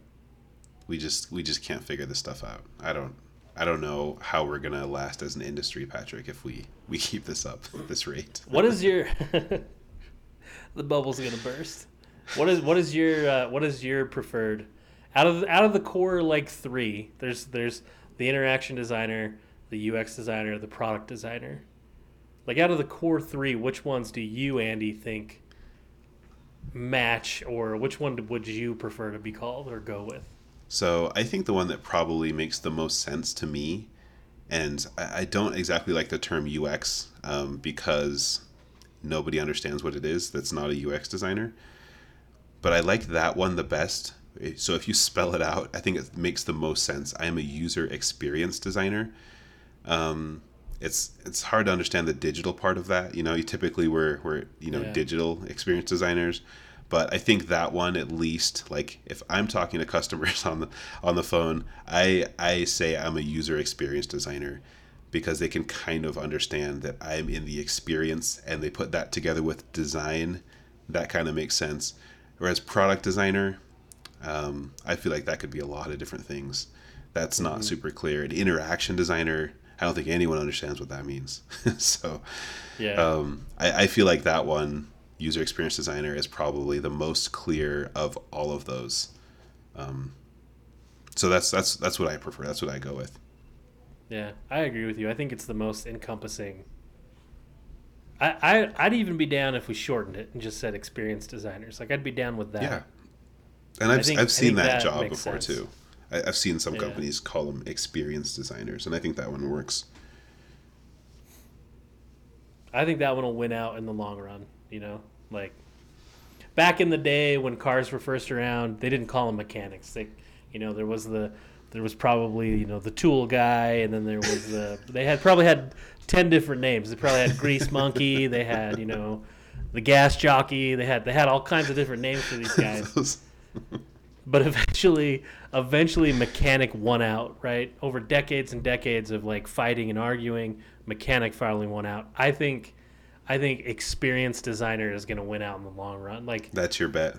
We just we just can't figure this stuff out. I don't I don't know how we're gonna last as an industry, Patrick, if we we keep this up at *laughs* this rate. What is your *laughs* the bubble's gonna burst? What is what is your uh, what is your preferred out of out of the core like three? There's there's the interaction designer, the UX designer, the product designer. Like out of the core three, which ones do you, Andy, think match, or which one would you prefer to be called or go with? So I think the one that probably makes the most sense to me, and I, I don't exactly like the term UX um, because nobody understands what it is that's not a UX designer. But I like that one the best. So if you spell it out, I think it makes the most sense. I am a user experience designer. Um, it's it's hard to understand the digital part of that. You know, you typically we're we're you know Yeah. digital experience designers, but I think that one at least like if I'm talking to customers *laughs* on the on the phone, I I say I'm a user experience designer because they can kind of understand that I'm in the experience and they put that together with design. That kind of makes sense. Whereas product designer, um, I feel like that could be a lot of different things. That's not super clear. An interaction designer, I don't think anyone understands what that means. *laughs* so Yeah, um, I, I feel like that one, user experience designer, is probably the most clear of all of those. Um, so that's that's that's what I prefer. That's what I go with. yeah, I agree with you. I think it's the most encompassing. I, I I'd even be down if we shortened it and just said experienced designers. Like I'd be down with that. Yeah, and I've, think- I've seen that, that job before sense. too. I, I've seen some Yeah. companies call them experienced designers, and I think that one works. I think that one will win out in the long run. You know, like back in the day when cars were first around, they didn't call them mechanics. They, you know, there was the there was probably you know the tool guy, and then there was the *laughs* they had probably had ten different names. They probably had grease monkey. They had you know the gas jockey. They had they had all kinds of different names for these guys. *laughs* But eventually eventually mechanic won out right over decades and decades of like fighting and arguing mechanic finally won out i think i think experienced designer is going to win out in the long run like that's your bet.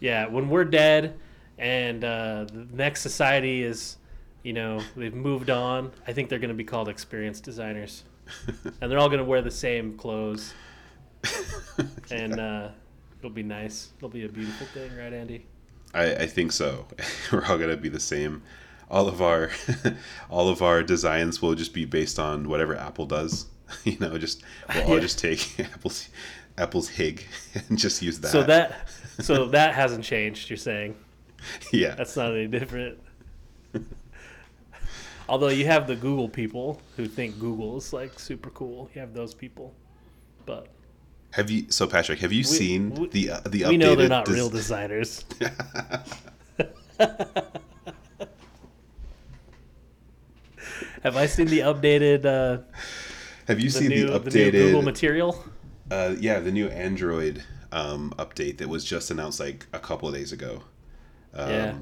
yeah when we're dead and uh, the next society is you know they've moved on i think they're going to be called experienced designers *laughs* and they're all going to wear the same clothes *laughs* and uh, it'll be nice it'll be a beautiful thing right andy I, I think so. *laughs* We're all gonna be the same. All of our all of our designs will just be based on whatever Apple does. *laughs* You know, just we'll Yeah. just take *laughs* Apple's Apple's HIG *laughs* and just use that. So that so that hasn't changed. You're saying yeah. that's not any different. Although you have the Google people who think Google is like super cool. You have those people, but Have you so Patrick? Have you seen we- the uh, the updated? we know they're not des- real designers. have I seen the updated uh, Have you the seen new the the new Google updated? material? uh, yeah, the new Android um, update that was just announced like a couple of days ago. Um, yeah,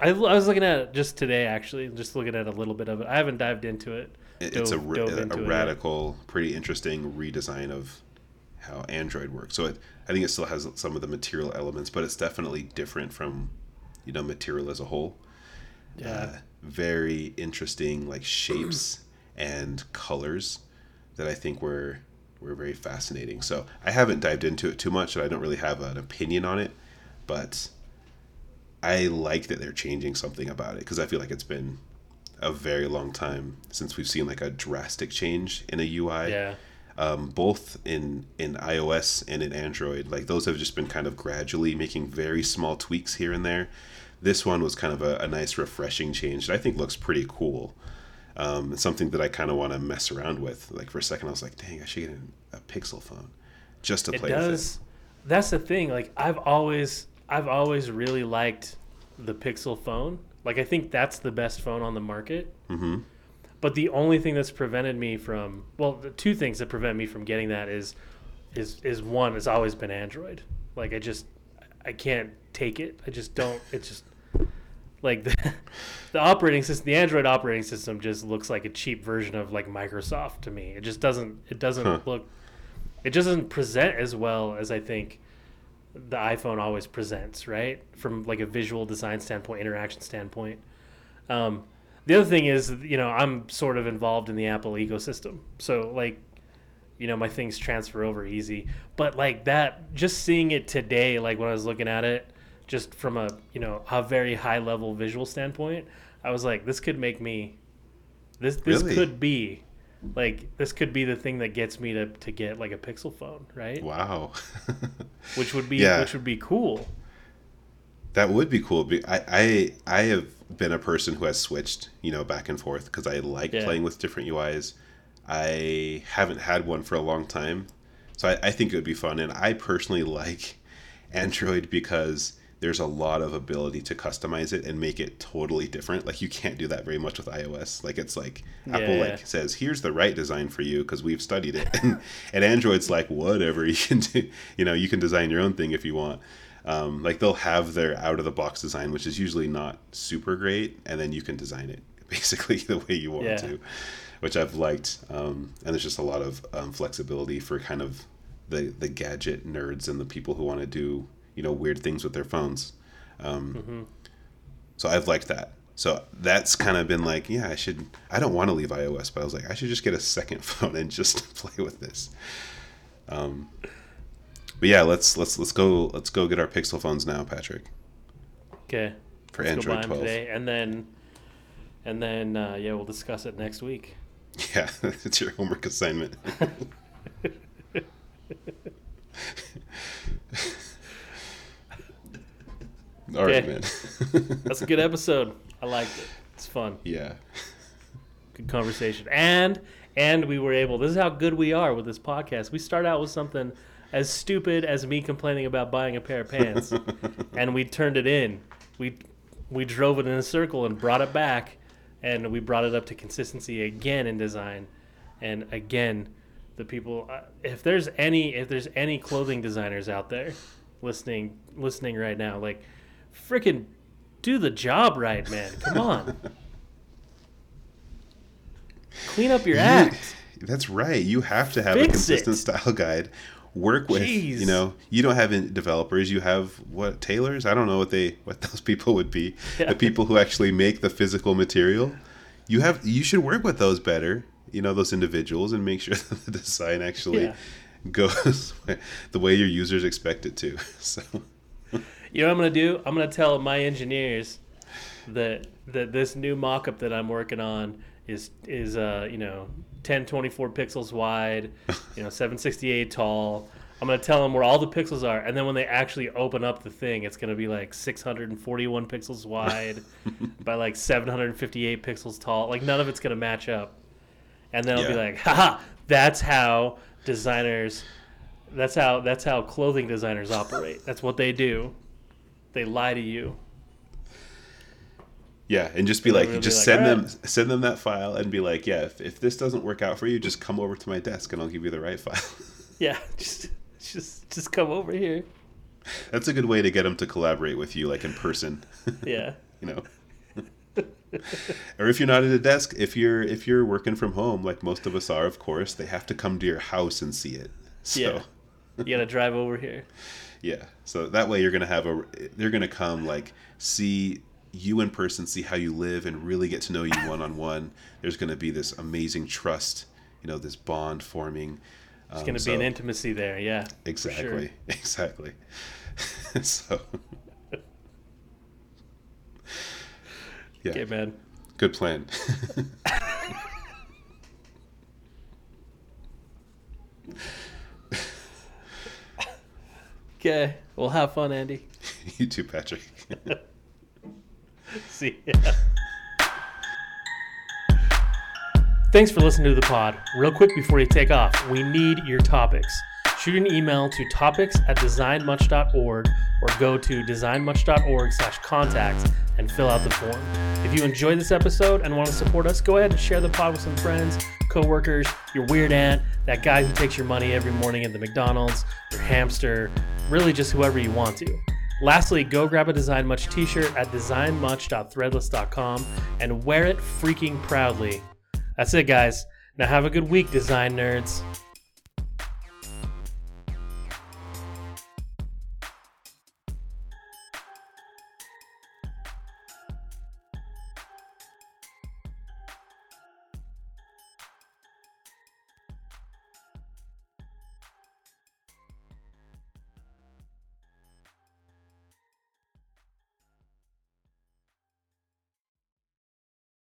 I, I- was looking at it just today actually, just looking at a little bit of it. I haven't dived into it. it- it's a, dove- dove a into it radical, pretty interesting redesign of how Android works. So it, I think it still has some of the material elements, but it's definitely different from you know material as a whole. Yeah. uh, very interesting like shapes and colors that I think were were very fascinating. So I haven't dived into it too much, and I don't really have an opinion on it, but I like that they're changing something about it because I feel like it's been a very long time since we've seen like a drastic change in a UI yeah. um, both in in iOS and in Android. Like those have just been kind of gradually making very small tweaks here and there. This one was kind of a, a nice, refreshing change that I think looks pretty cool. Um, it's something that I kind of want to mess around with. Like for a second, I was like, "Dang, I should get a Pixel phone just to it play with does that's the thing like i've always i've always really liked the pixel phone like i think that's the best phone on the market. Mm-hmm. but the only thing that's prevented me from well the two things that prevent me from getting that is is is one it's always been android like i just i can't take it i just don't it's just like the *laughs* operating system, the Android operating system, just looks like a cheap version of like Microsoft to me. It just doesn't. It doesn't Huh. look. It doesn't present as well as I think the iPhone always presents, right? From like a visual design standpoint, interaction standpoint. Um, the other thing is, you know, I'm sort of involved in the Apple ecosystem, so like, you know, my things transfer over easy. But like that, just seeing it today, like when I was looking at it, just from a you know a very high level visual standpoint, I was like, this could make me, this this Really? could be, like this could be the thing that gets me to to get like a Pixel phone, right? Wow. *laughs* Which would be Yeah. which would be cool. That would be cool. I, I I have been a person who has switched, you know, back and forth because I like Yeah. playing with different UIs. I haven't had one for a long time, so I, I think it would be fun. And I personally *laughs* like Android because there's a lot of ability to customize it and make it totally different. Like you can't do that very much with iOS. Like it's like Apple Yeah. like says, "Here's the right design for you" because we've studied it, *laughs* and, and Android's like, "Whatever *laughs* you can do, you know, you can design your own thing if you want." Um, like they'll have their out of the box design, which is usually not super great, and then you can design it *laughs* basically the way you want Yeah. to, which I've liked. Um, and there's just a lot of um, flexibility for kind of the the gadget nerds and the people who want to do you know weird things with their phones. Um, So I've liked that. So that's kind of been like, yeah, I should. I don't want to leave iOS, but I was like, I should just get a second *laughs* phone and just *laughs* play with this. Um, but yeah, let's let's let's go let's go get our Pixel phones now, Patrick, Okay. for Let's Android 'em 12. today, and then, and then uh, yeah, we'll discuss it next week. *laughs* Yeah, it's your homework assignment. All right, Okay. man. *laughs* That's a good episode. I liked it. It's fun. yeah. Good conversation. And and we were able. This is how good we are with this podcast. We start out with something as stupid as me complaining about buying a pair of pants, *laughs* and we turned it in. We we drove it in a circle and brought it back, and we brought it up to consistency again in design, and again, the people. uh, If there's any if there's any clothing designers out there listening listening right now, like freaking do the job right, man. Come on. Clean up your You- act. That's right. You have to have a consistent it. style guide. Work with, Jeez. you know, you don't have developers. You have what tailors? I don't know what they what those people would be. Yeah. The people who actually make the physical material. You have you should work with those better. You know, those individuals and make *laughs* sure that the design actually Yeah. goes *laughs* the way your users expect it to. *laughs* So You know what I'm gonna do? I'm gonna tell my engineers that that this new mock-up that I'm working on is is uh you know 1024 pixels wide, you know 768 tall. I'm gonna tell them where all the pixels are, and then when they actually open up the thing, it's gonna be like 641 pixels wide *laughs* by like 758 pixels tall. Like none of it's gonna match up, and then I'll be Yeah. like, haha, that's how designers. That's how that's how clothing designers operate. That's what they do. They lie to you. Yeah, and just be And like, just like, send "Alright." them, send them that file, and be like, yeah, if, if this doesn't work out for you, just come over to my desk, and I'll give you the right file. *laughs* Yeah, just just just come over here. That's a good way to get them to collaborate with you, like in person. *laughs* Yeah. you know. *laughs* or if you're not at a desk, if you're if you're working from home, like most of us are, of course, they have to come to your house and see it. So Yeah. You gotta drive over here. Yeah. So that way you're gonna have a they're gonna come like see you in person, see how you live, and really get to know you one on one. There's gonna be this amazing trust, you know, this bond forming. It's um, gonna be an intimacy there. Yeah. for sure. Exactly. *laughs* Exactly. *laughs* so yeah, Okay, man. good plan. *laughs* Okay. Well, have fun, Andy. *laughs* you too, Patrick. *laughs* See ya. Thanks for listening to the pod. Real quick before you take off, we need your topics. Shoot an email to topics at designmuch.org or go to designmuch.org slash contacts and fill out the form. If you enjoyed this episode and want to support us, go ahead and share the pod with some friends, coworkers, your weird aunt, that guy who takes your money every morning at the McDonald's, your hamster, really just whoever you want to. Lastly, go grab a Design Much t shirt at designmuch.threadless.com and wear it freaking proudly. That's it, guys. Now have a good week, design nerds.